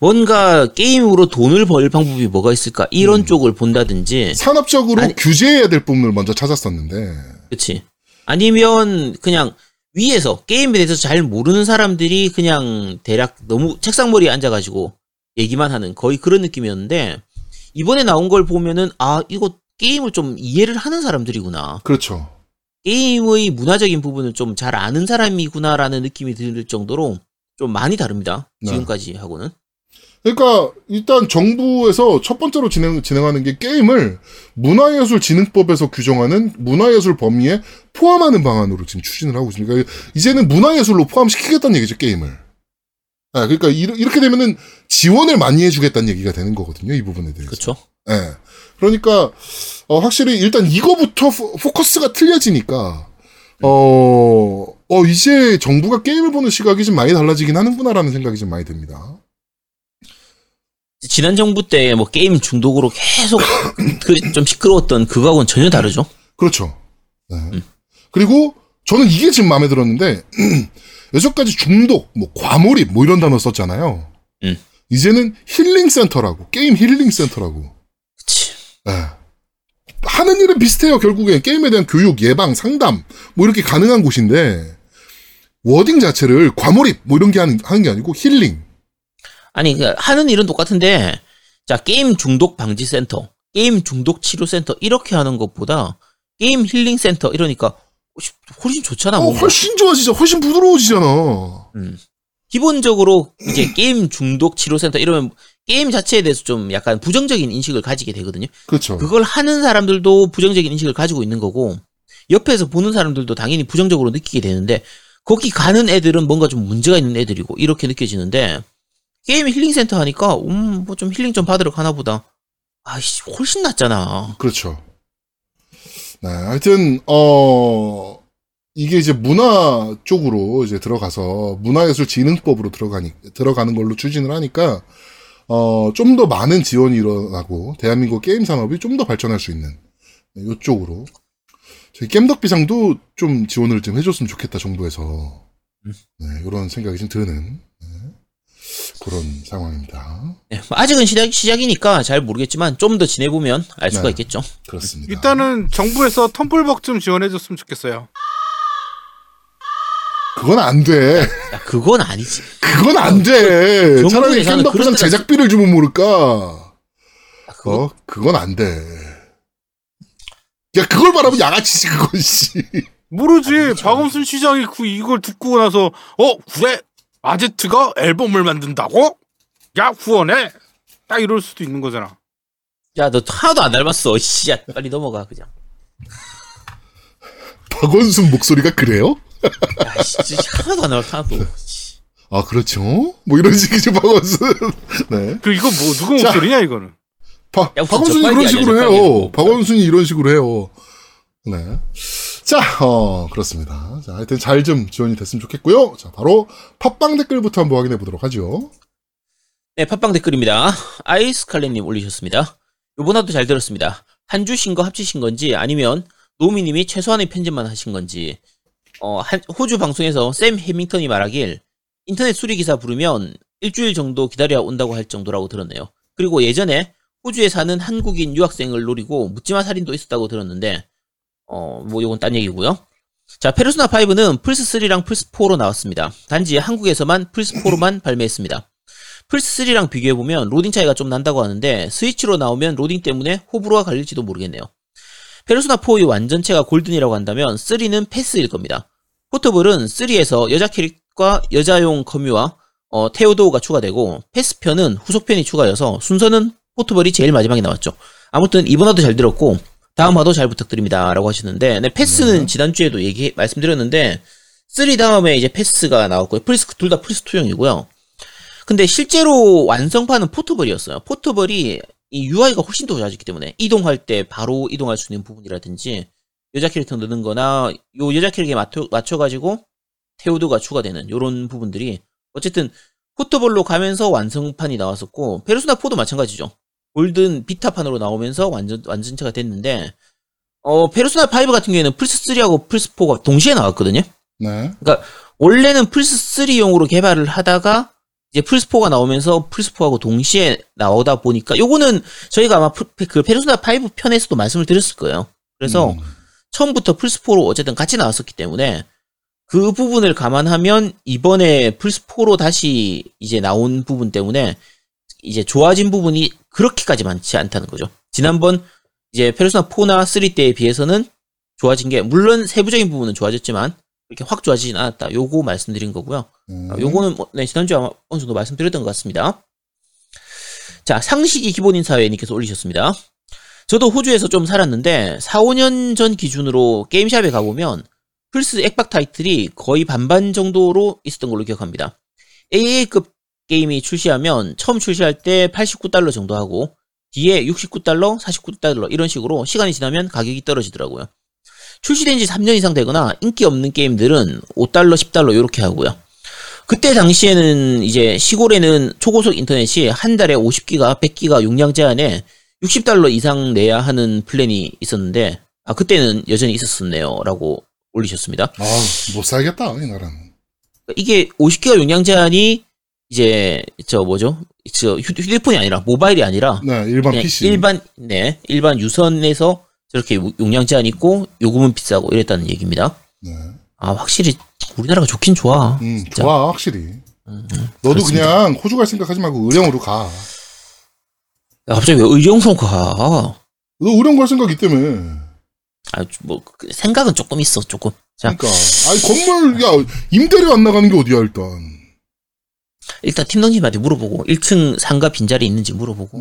뭔가 게임으로 돈을 벌 방법이 뭐가 있을까 이런 쪽을 본다든지 산업적으로 아니- 규제해야 될 부분을 먼저 찾았었는데, 그치. 아니면 그냥 위에서 게임에 대해서 잘 모르는 사람들이 그냥 대략 너무 책상머리에 앉아가지고 얘기만 하는 거의 그런 느낌이었는데 이번에 나온 걸 보면은 아 이거 게임을 좀 이해를 하는 사람들이구나. 그렇죠. 게임의 문화적인 부분을 좀 잘 아는 사람이구나라는 느낌이 들 정도로 좀 많이 다릅니다. 네. 지금까지 하고는. 그러니까 일단 정부에서 첫 번째로 진행, 진행하는 게 게임을 문화예술진흥법에서 규정하는 문화예술 범위에 포함하는 방안으로 지금 추진을 하고 있습니다. 그러니까 이제는 문화예술로 포함시키겠다는 얘기죠 게임을. 아, 그러니까 이렇게 되면은 지원을 많이 해주겠다는 얘기가 되는 거거든요 이 부분에 대해서. 그렇죠. 예. 그러니까 어, 확실히 일단 이거부터 포, 포커스가 틀려지니까 어, 어 이제 정부가 게임을 보는 시각이 좀 많이 달라지긴 하는구나라는 생각이 좀 많이 듭니다. 지난 정부 때 뭐 게임 중독으로 계속 그 좀 시끄러웠던 그거하고는 전혀 다르죠. 그렇죠. 네. 그리고 저는 이게 지금 마음에 들었는데 여태까지 중독, 뭐 과몰입 뭐 이런 단어 썼잖아요. 음. 이제는 힐링 센터라고 게임 힐링 센터라고. 그치. 예. 하는 일은 비슷해요. 결국엔 게임에 대한 교육, 예방, 상담 뭐 이렇게 가능한 곳인데 wording 자체를 과몰입 뭐 이런 게 하는, 하는 게 아니고 힐링. 아니 그 하는 일은 똑같은데 자 게임 중독 방지 센터, 게임 중독 치료 센터 이렇게 하는 것보다 게임 힐링 센터 이러니까 훨씬- 좋잖아. 어, 뭔가. 훨씬 좋아지잖아. 훨씬 부드러워지잖아. 음. 기본적으로 이제 게임 중독 치료 센터 이러면 게임 자체에 대해서 좀 약간 부정적인 인식을 가지게 되거든요. 그렇죠. 그걸 하는 사람들도 부정적인 인식을 가지고 있는 거고 옆에서 보는 사람들도 당연히 부정적으로 느끼게 되는데 거기 가는 애들은 뭔가 좀 문제가 있는 애들이고 이렇게 느껴지는데 게임 힐링 센터 하니까 음 뭐 좀 힐링 좀 받으러 가나 보다. 아이씨 훨씬 낫잖아. 그렇죠. 네, 하여튼 어 이게 이제 문화 쪽으로 이제 들어가서 문화예술진흥법으로 들어가니 들어가는 걸로 추진을 하니까 어 좀 더 많은 지원이 일어나고 대한민국 게임 산업이 좀 더 발전할 수 있는 네, 이쪽으로 저희 겜덕비상도 좀 지원을 좀 해줬으면 좋겠다 정부에서 네 이런 생각이 좀 드는 네, 그런 상황입니다. 네, 뭐 아직은 시작 시작이니까 잘 모르겠지만 좀 더 지내보면 알 수가 네. 있겠죠. 그렇습니다. 일단은 정부에서 텀블벅 좀 지원해줬으면 좋겠어요. 그건 안 돼. 야, 그건 아니지. 그건 안 돼. 정부 차라리 데다 제작비를 주면 모를까. 아, 그거 어, 그건 안 돼. 야, 그걸 말하면 양아치지, 그건, 씨. 모르지. 박원순 시장이 그 이걸 듣고 나서 어 그래 아제트가 앨범을 만든다고? 야 후원해. 딱 이럴 수도 있는 거잖아. 야, 너 하나도 안 닮았어. 씨, 야, 빨리 넘어가, 그냥. 박원순 목소리가 그래요? 야, 씨, 진짜 하나도 안 닮았어, 하나도. 씨. 아, 그렇죠. 뭐 이런 식이죠, 박원순. 네. 그 이거 뭐 누구 자. 목소리냐 이거는. 박, 야, 무슨 박원순이 이런 아니야, 식으로 적반이. 해요. 뭐. 박원순이 이런 식으로 해요. 네. 자, 어, 그렇습니다. 자, 하여튼 잘 좀 지원이 됐으면 좋겠고요. 자, 바로 팟빵 댓글부터 한번 확인해 보도록 하죠. 네, 팟빵 댓글입니다. 아이스칼렛님 올리셨습니다. 요번화도 잘 들었습니다. 한 주신 거 합치신 건지 아니면 노미님이 최소한의 편집만 하신 건지 어, 한- 호주 방송에서 샘 해밍턴이 말하길 인터넷 수리 기사 부르면 일주일 정도 기다려야 온다고 할 정도라고 들었네요. 그리고 예전에 호주에 사는 한국인 유학생을 노리고 묻지마 살인도 있었다고 들었는데 어, 뭐 요건 딴 얘기고요. 자, 페르소나 5는 플스 3랑 플스 4로 나왔습니다. 단지 한국에서만 플스 4로만 발매했습니다. 플스 3랑 비교해 보면 로딩 차이가 좀 난다고 하는데 스위치로 나오면 로딩 때문에 호불호가 갈릴지도 모르겠네요. 페르소나 4의 완전체가 골든이라고 한다면 3는 FES일 겁니다. 포터블은 3에서 여자 캐릭과 여자용 커뮤와 어, 테오도가 추가되고 패스편은 후속편이 추가여서 순서는 포터블이 제일 마지막에 나왔죠. 아무튼 이번 화도 잘 들었고 다음 화도 잘 부탁드립니다 라고 하시는데 네, 패스는 지난주에도 얘기 말씀드렸는데 3 다음에 이제 패스가 나왔고요. 플스 둘다 플스 2용이고요. 근데 실제로 완성판은 포터블이었어요. 포터블이 이 UI가 훨씬 더 좋아졌기 때문에 이동할 때 바로 이동할 수 있는 부분이라든지 여자 캐릭터 넣는 거나 요 여자 캐릭터에 맞춰, 맞춰가지고 테오도가 추가되는 요런 부분들이 어쨌든 포터블로 가면서 완성판이 나왔었고 페르소나 4도 마찬가지죠. 골든 비타판으로 나오면서 완전 완전체가 됐는데 어 페르소나 5 같은 경우에는 플스 3하고 플스 4가 동시에 나왔거든요. 네. 원래는 플스 3용으로 개발을 하다가 이제 플스 4가 나오면서 플스 4하고 동시에 나오다 보니까 요거는 저희가 아마 프- 그 페르소나 5 편에서도 말씀을 드렸을 거예요. 그래서 음. 처음부터 플스 4로 어쨌든 같이 나왔었기 때문에 그 부분을 감안하면 이번에 플스 4로 다시 이제 나온 부분 때문에 이제 좋아진 부분이 그렇게까지 많지 않다는 거죠. 지난번 이제 페르소나 4나 3 때에 비해서는 좋아진 게 물론 세부적인 부분은 좋아졌지만 이렇게 확 좋아지진 않았다. 요거 말씀드린 거고요. 음. 아, 요거는 뭐, 네, 지난주에 아마 어느 정도 말씀드렸던 것 같습니다. 자, 상식이 기본인 사회님께서 올리셨습니다. 저도 호주에서 좀 살았는데 4, 5년 전 기준으로 게임샵에 가보면 플스 액박 타이틀이 거의 반반 정도로 있었던 걸로 기억합니다. AA급 게임이 출시하면 처음 출시할 때 89달러 정도 하고 뒤에 69달러, 49달러 이런 식으로 시간이 지나면 가격이 떨어지더라고요. 출시된 지 3년 이상 되거나 인기 없는 게임들은 5달러, 10달러 이렇게 하고요. 그때 당시에는 이제 시골에는 초고속 인터넷이 한 달에 50기가, 100기가 용량 제한에 60달러 이상 내야 하는 플랜이 있었는데, 아, 그때는 여전히 있었었네요. 라고 올리셨습니다. 아, 못 살겠다, 이 나라는. 이게 50기가 용량 제한이 이제, 저 뭐죠? 저 휴- 휴대폰이 아니라, 모바일이 아니라, 네, 일반 PC. 일반, 네, 일반 유선에서 저렇게 용량 제한 있고, 요금은 비싸고 이랬다는 얘기입니다. 네. 아, 확실히 우리나라가 좋긴 좋아. 음, 진짜. 좋아, 확실히. 음, 너도 그렇습니다. 그냥 호주 갈 생각하지 말고 의령으로 가. 야, 갑자기 왜 의정성 가? 너 의령 갈 생각 있다며. 아, 뭐, 그 생각은 조금 있어, 조금. 자, 그러니까. 아니, 건물, 야, 임대료 안 나가는 게 어디야, 일단. 일단 팀장님한테 물어보고, 1층 상가 빈자리 있는지 물어보고.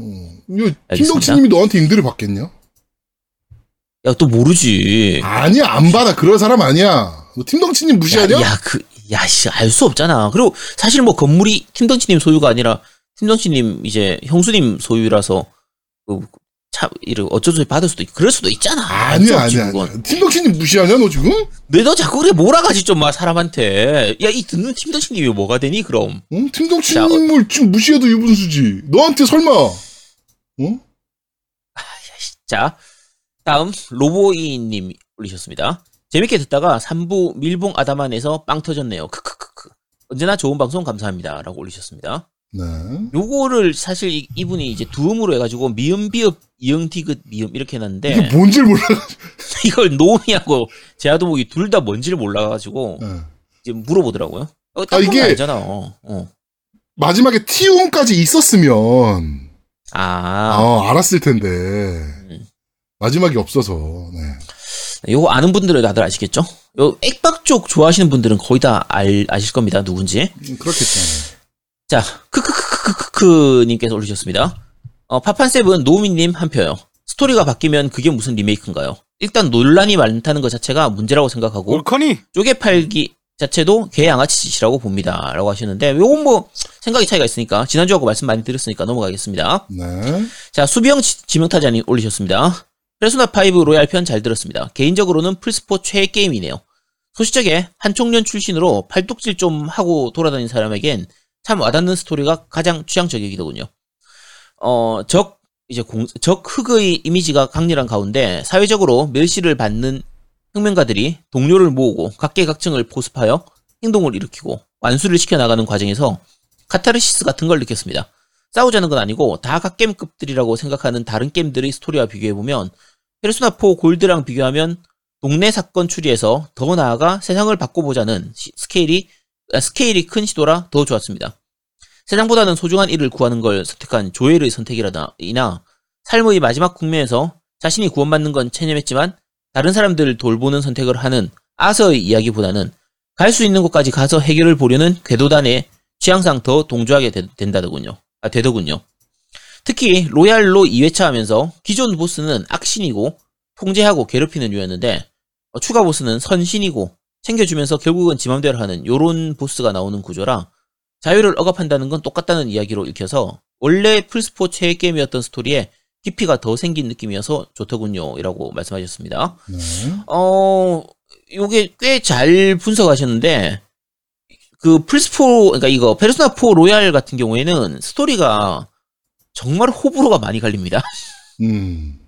알겠습니다. 김덕치님이 너한테 임대료 받겠냐? 야, 또 모르지. 아니야, 안 받아. 그럴 사람 아니야. 너 팀덕치님 무시하냐? 야, 야, 그, 야, 씨, 알 수 없잖아. 그리고 사실 뭐 건물이 팀덩치님 소유가 아니라, 팀덩치님 이제 형수님 소유라서, 그, 참, 이를 어쩔 수 없이 받을 수도 있고, 그럴 수도 있잖아. 아니야, 아니야. 아니야. 팀덕치님 무시하냐, 너 지금? 왜너 자꾸 그래 몰아가지 좀 마, 사람한테. 야, 이 듣는 팀덩치님이 뭐가 되니, 그럼? 응? 팀덕치님을 지금 무시해도 유분수지. 너한테 설마, 어? 자, 다음 로보이님 올리셨습니다. 재밌게 듣다가 3부 밀봉 아다만에서 빵 터졌네요. 크크크크. 언제나 좋은 방송 감사합니다. 라고 올리셨습니다. 네. 요거를 사실 이- 이분이 이제 두음으로 해가지고 미음 비읍 이응 디귿 미음 이렇게 해놨는데 이게 뭔지 몰라. 이걸 노미하고 제아도목이 둘 다 뭔지를 몰라가지고 네. 이제 물어보더라고요. 어, 아, 이게- 알잖아. 어. 어. 마지막에 티움까지 있었으면, 아, 어, 알았을 텐데. 마지막이 없어서, 네. 요거 아는 분들은 다들 아시겠죠? 요 액박 쪽 좋아하시는 분들은 거의 다 알, 아실 겁니다. 누군지. 음, 그렇겠죠. 자, 크크크크크크님께서 올리셨습니다. 어, 파판세븐 노미님 한 표요. 스토리가 바뀌면 그게 무슨 리메이크인가요? 일단 논란이 많다는 것 자체가 문제라고 생각하고 올커니 쪼개 팔기 자체도 개 양아치 짓이라고 봅니다. 라고 하시는데 요건 뭐 생각이 차이가 있으니까 지난주하고 말씀 많이 드렸으니까 넘어가겠습니다. 네. 자, 수비형 지- 지명타자님 올리셨습니다. 페르소나5 로얄 편 잘 들었습니다. 개인적으로는 플스포 최애 게임이네요. 소시적에 한총련 출신으로 팔뚝질 좀 하고 돌아다니는 사람에겐 참 와닿는 스토리가 가장 취향 저격이더군요. 어, 적 이제 공, 적 흑의 이미지가 강렬한 가운데 사회적으로 멸시를 받는 혁명가들이 동료를 모으고 각계각층을 포섭하여 행동을 일으키고 완수를 시켜 나가는 과정에서 카타르시스 같은 걸 느꼈습니다. 싸우자는 건 아니고 다 갓겜급들이라고 생각하는 다른 게임들의 스토리와 비교해보면 페르소나4 골드랑 비교하면 동네 사건 추리에서 더 나아가 세상을 바꿔보자는 시- 스케일이 아, 스케일이 큰 시도라 더 좋았습니다. 세상보다는 소중한 이를 구하는 걸 선택한 조엘의 선택이라나 삶의 마지막 국면에서 자신이 구원받는 건 체념했지만 다른 사람들을 돌보는 선택을 하는 아서의 이야기보다는 갈 수 있는 곳까지 가서 해결을 보려는 궤도단의 취향상 더 동조하게 되, 된다더군요. 아, 되더군요. 특히 로얄로 2회차 하면서 기존 보스는 악신이고 통제하고 괴롭히는 유였는데 어, 추가 보스는 선신이고 챙겨주면서 결국은 지 맘대로 하는 요런 보스가 나오는 구조라 자유를 억압한다는 건 똑같다는 이야기로 읽혀서 원래 최애 게임이었던 스토리에 깊이가 더 생긴 느낌이어서 좋더군요. 이라고 말씀하셨습니다. 네. 어, 요게 꽤 잘 분석하셨는데, 그 플스4, 그러니까 이거 페르소나4 로얄 같은 경우에는 스토리가 정말 호불호가 많이 갈립니다. 음.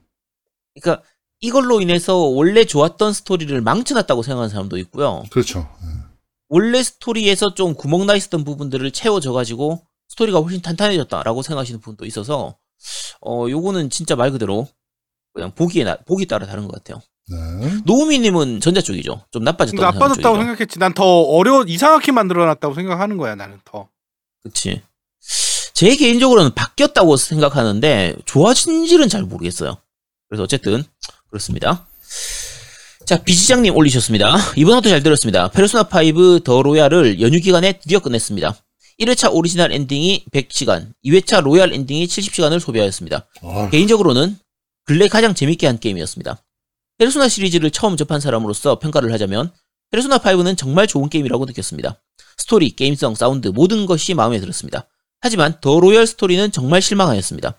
그러니까 이걸로 인해서 원래 좋았던 스토리를 망쳐놨다고 생각하는 사람도 있고요. 그렇죠. 네. 원래 스토리에서 좀 구멍 나 있었던 부분들을 채워져가지고 스토리가 훨씬 탄탄해졌다라고 생각하시는 분도 있어서, 어, 요거는 진짜 말 그대로 그냥 보기에, 나, 보기 따라 다른 것 같아요. 네. 노우미님은 전자 쪽이죠. 좀 나빠졌다고 나빠졌다고 쪽이죠. 생각했지. 난 더 어려 이상하게 만들어놨다고 생각하는 거야 나는 더. 그치. 제 개인적으로는 바뀌었다고 생각하는데 좋아진지는 잘 모르겠어요. 그래서 어쨌든 그렇습니다. 자, 비지장님 올리셨습니다. 이번 화도 잘 들었습니다. 페르소나 5 더 로얄을 연휴 기간에 드디어 끝냈습니다. 1회차 오리지널 엔딩이 100시간, 2회차 로얄 엔딩이 70시간을 소비하였습니다. 아, 개인적으로는 근래 가장 재밌게 한 게임이었습니다. 페르소나 시리즈를 처음 접한 사람으로서 평가를 하자면 페르소나 5는 정말 좋은 게임이라고 느꼈습니다. 스토리, 게임성, 사운드 모든 것이 마음에 들었습니다. 하지만 더 로열 스토리는 정말 실망하였습니다.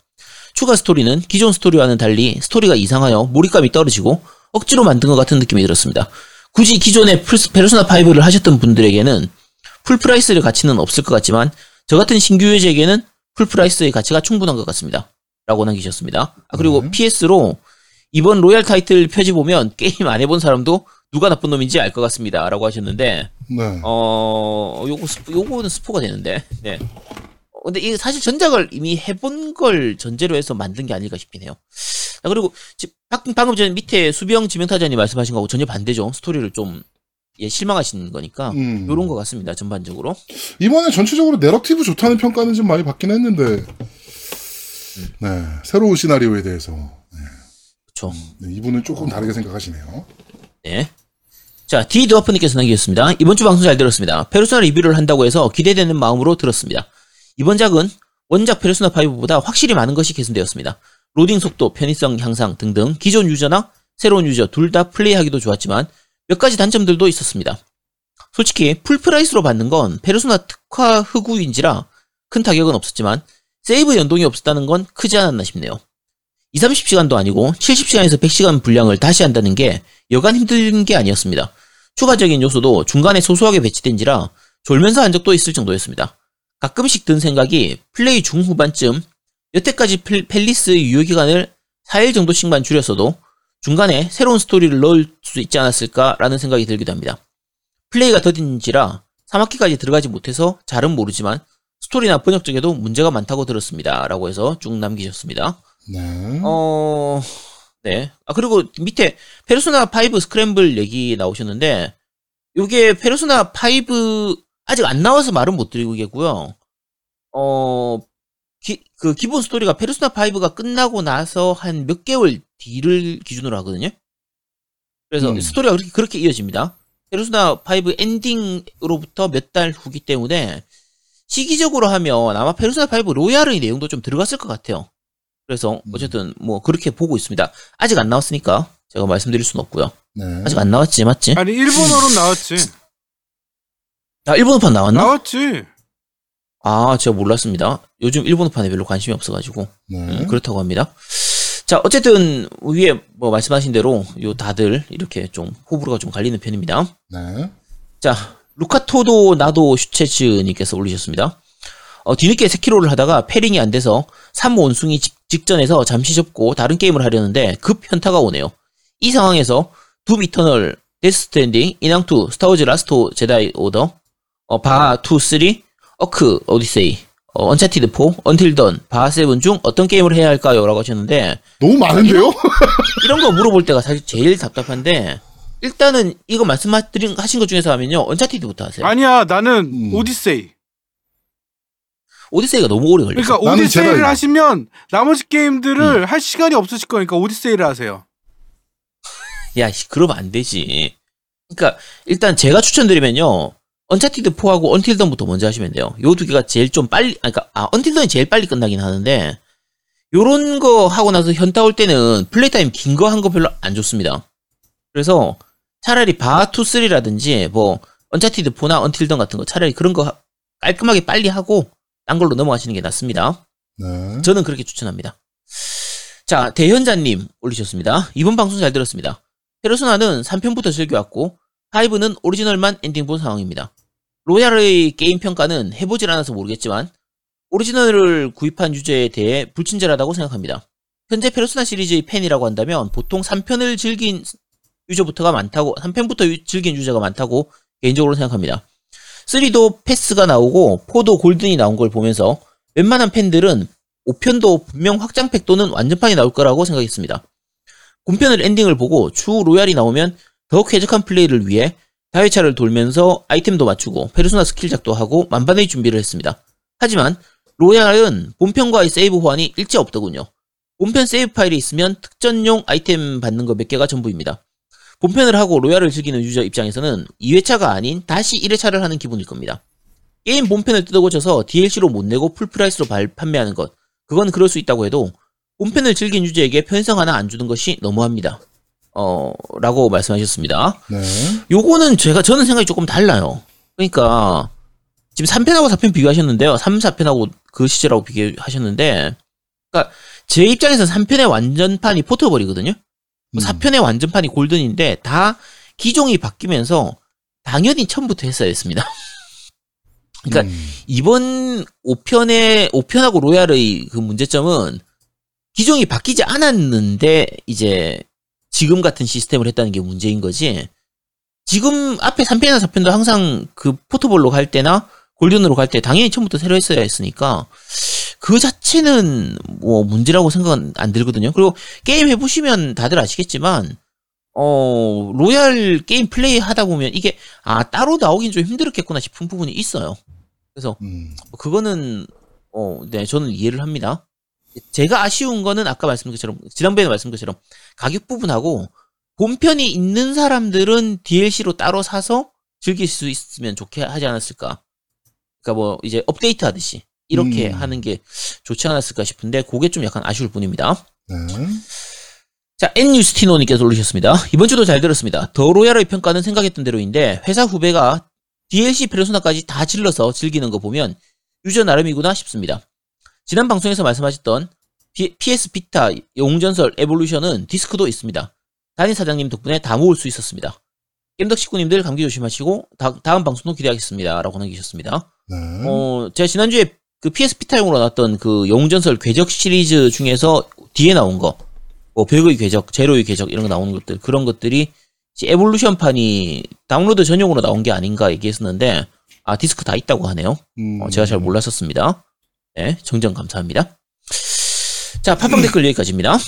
추가 스토리는 기존 스토리와는 달리 스토리가 이상하여 몰입감이 떨어지고 억지로 만든 것 같은 느낌이 들었습니다. 굳이 기존의 플스- 페르소나 5를 하셨던 분들에게는 full price의 가치는 없을 것 같지만 저 같은 신규 유저에게는 full price의 가치가 충분한 것 같습니다. 라고 남기셨습니다. 아, 그리고 네. PS로 이번 로얄 타이틀 표지 보면 게임 안 해본 사람도 누가 나쁜 놈인지 알 것 같습니다. 라고 하셨는데, 네. 어, 요거, 스포, 요거는 스포가 되는데, 네. 어, 근데 이게 사실 전작을 이미 해본 걸 전제로 해서 만든 게 아닐까 싶긴 해요. 아, 그리고 방- 방금 전에 밑에 수병 지명타자님 말씀하신 거하고 전혀 반대죠. 스토리를 좀 예, 실망하신 거니까 음. 요런 것 같습니다. 전반적으로. 이번에 전체적으로 내러티브 좋다는 평가는 좀 많이 받긴 했는데, 네. 새로운 시나리오에 대해서. 그렇죠. 네, 이분은 조금 다르게 생각하시네요. 네. 자, 디드와프님께서 남기셨습니다. 이번 주 방송 잘 들었습니다. 페르소나 리뷰를 한다고 해서 기대되는 마음으로 들었습니다. 이번 작은 원작 페르소나 5보다 확실히 많은 것이 개선되었습니다. 로딩 속도, 편의성 향상 등등 기존 유저나 새로운 유저 둘 다 플레이하기도 좋았지만 몇 가지 단점들도 있었습니다. 솔직히 full price로 받는 건 페르소나 특화 흑우인지라 큰 타격은 없었지만 세이브 연동이 없었다는 건 크지 않았나 싶네요. 2, 30시간도 아니고 70시간에서 100시간 분량을 다시 한다는 게 여간 힘든 게 아니었습니다. 추가적인 요소도 중간에 소소하게 배치된지라 졸면서 한 적도 있을 정도였습니다. 가끔씩 든 생각이 플레이 중후반쯤 여태까지 플- 펠리스의 유효기간을 4일 정도씩만 줄였어도 중간에 새로운 스토리를 넣을 수 있지 않았을까라는 생각이 들기도 합니다. 플레이가 더딘지라 3학기까지 들어가지 못해서 잘은 모르지만 스토리나 번역 쪽에도 문제가 많다고 들었습니다. 라고 해서 쭉 남기셨습니다. 네. 어, 네. 아, 그리고 밑에 페르소나 5 스크램블 얘기 나오셨는데, 요게 페르소나 5 아직 안 나와서 말은 못 드리겠고요. 어, 기, 그 기본 스토리가 페르소나 5가 끝나고 나서 한 몇 개월 뒤를 기준으로 하거든요. 그래서 음. 스토리가 그렇게, 그렇게 이어집니다. 페르소나 5 엔딩으로부터 몇 달 후기 때문에 시기적으로 하면 아마 페르소나 5 로얄의 내용도 좀 들어갔을 것 같아요. 그래서 어쨌든 뭐 그렇게 보고 있습니다. 아직 안 나왔으니까 제가 말씀드릴 수는 없고요. 네. 아직 안 나왔지 맞지? 아니 일본어는 나왔지. 아 일본어판 나왔나? 나왔지. 아 제가 몰랐습니다. 요즘 일본어판에 별로 관심이 없어가지고 네. 음, 그렇다고 합니다. 자 어쨌든 위에 뭐 말씀하신 대로 요 다들 이렇게 좀 호불호가 좀 갈리는 편입니다. 네. 자, 루카토도 나도 슈체츠님께서 올리셨습니다. 어, 뒤늦게 세키로를 하다가 패링이 안 돼서 3원숭이 집, 직전에서 잠시 접고 다른 게임을 하려는데 급 현타가 오네요. 이 상황에서 Doom Eternal, Death Stranding, 인왕2, Star Wars Last Jedi Order, 어, 바2, 3, 어크, 오디세이, 어, Uncharted 4, Until Dawn, 바7 중 어떤 게임을 해야 할까요? 라고 하셨는데 너무 많은데요? 이런 거 물어볼 때가 사실 제일 답답한데 일단은 이거 말씀하신 하신 것 중에서 하면요 Uncharted부터 하세요. 아니야 나는 음. 오디세이. 오디세이가 너무 오래 걸려요. 그러니까 오디세이를. 하시면 나머지 게임들을 음. 할 시간이 없으실 거니까 오디세이를 하세요. 야, 씨, 그러면 안 되지. 그러니까 일단 제가 추천드리면요. Uncharted 4하고 Until Dawn부터 먼저 하시면 돼요. 요 두 개가 제일 좀 빨리, 아, 그러니까 아, Until Dawn이 제일 빨리 끝나긴 하는데 요런 거 하고 나서 현타 올 때는 플레이 타임 긴 거 한거 별로 안 좋습니다. 그래서 차라리 바2 3라든지 뭐 Uncharted 4나 Until Dawn 같은 거 차라리 그런 거 하- 깔끔하게 빨리 하고 딴 걸로 넘어가시는 게 낫습니다. 네. 저는 그렇게 추천합니다. 자, 대현자님 올리셨습니다. 이번 방송 잘 들었습니다. Persona는 3편부터 즐겨왔고, 5는 오리지널만 엔딩 본 상황입니다. Royal의 게임 평가는 해보질 않아서 모르겠지만, 오리지널을 구입한 유저에 대해 불친절하다고 생각합니다. 현재 페르소나 시리즈의 팬이라고 한다면 보통 3편을 즐긴 유저부터가 많다고, 3편부터 유- 즐긴 유저가 많다고 개인적으로 생각합니다. 3도 FES가 나오고, 4도 Golden이 나온 걸 보면서 웬만한 팬들은 5편도 분명 확장팩 또는 완전판이 나올 거라고 생각했습니다. 본편을 엔딩을 보고 추후 Royal이 나오면 더욱 쾌적한 플레이를 위해 다회차를 돌면서 아이템도 맞추고 페르소나 스킬작도 하고 만반의 준비를 했습니다. 하지만 Royal은 본편과의 세이브 호환이 일체 없더군요. 본편 세이브 파일이 있으면 특전용 아이템 받는 거 몇 개가 전부입니다. 본편을 하고 Royal을 즐기는 유저 입장에서는 2회차가 아닌 다시 1회차를 하는 기분일 겁니다. 게임 본편을 뜯어 고쳐서 DLC로 못 내고 full price로 발- 판매하는 것. 그건 그럴 수 있다고 해도 본편을 즐긴 유저에게 편의성 하나 안 주는 것이 너무합니다. 어, 라고 말씀하셨습니다. 네. 요거는 제가, 저는 생각이 조금 달라요. 그러니까, 지금 3편하고 4편 비교하셨는데요. 3, 4편하고 그 시절하고 비교하셨는데, 그러니까, 제 입장에서 3편의 완전판이 포터벌이거든요. 음. 4편의 완전판이 골든인데, 다 기종이 바뀌면서, 당연히 처음부터 했어야 했습니다. 그러니까, 음. 이번 5편의 5편하고 로얄의 그 문제점은 기종이 바뀌지 않았는데 이제 지금 같은 시스템을 했다는 게 문제인 거지. 지금 앞에 3편이나 4편도 항상 그 포토볼로 갈 때나 Golden으로 갈 때 당연히 처음부터 새로 했어야 했으니까 그 자체는 뭐 문제라고 생각은 안 들거든요. 그리고 게임 해보시면 다들 아시겠지만 어 Royal 게임 플레이 하다 보면 이게 아 따로 나오긴 좀 힘들었겠구나 싶은 부분이 있어요. 그래서 음. 뭐 그거는 어, 네, 저는 이해를 합니다. 제가 아쉬운 거는 아까 말씀드린 것처럼 지난번에 말씀드린 것처럼 가격 부분하고 본편이 있는 사람들은 DLC로 따로 사서 즐길 수 있으면 좋게 하지 않았을까. 그러니까 뭐 이제 업데이트 하듯이 이렇게 음. 하는 게 좋지 않았을까 싶은데 그게 좀 약간 아쉬울 뿐입니다. 네. 자, N뉴스티노님께서 올리셨습니다. 이번 주도 잘 들었습니다. 더 로얄의 평가는 생각했던 대로인데 회사 후배가 DLC 페르소나까지 다 질러서 즐기는 거 보면 유저 나름이구나 싶습니다. 지난 방송에서 말씀하셨던 피- PS 비타 영웅전설 에볼루션은 디스크도 있습니다. 단일 사장님 덕분에 다 모을 수 있었습니다. 겜덕 식구님들 감기 조심하시고 다, 음 방송도 기대하겠습니다. 라고 남기셨습니다. 네. 어, 제가 지난주에 그 PS 비타용으로 나왔던 그 영웅전설 궤적 시리즈 중에서 뒤에 나온 거, 뭐 벽의 궤적, 제로의 궤적 이런 거 나오는 것들 그런 것들이 에볼루션판이 다운로드 전용으로 나온 게 아닌가 얘기했었는데 아 디스크 다 있다고 하네요. 음. 어, 제가 잘 몰랐었습니다. 네, 정정 감사합니다. 자, 팟빵 댓글 여기까지입니다.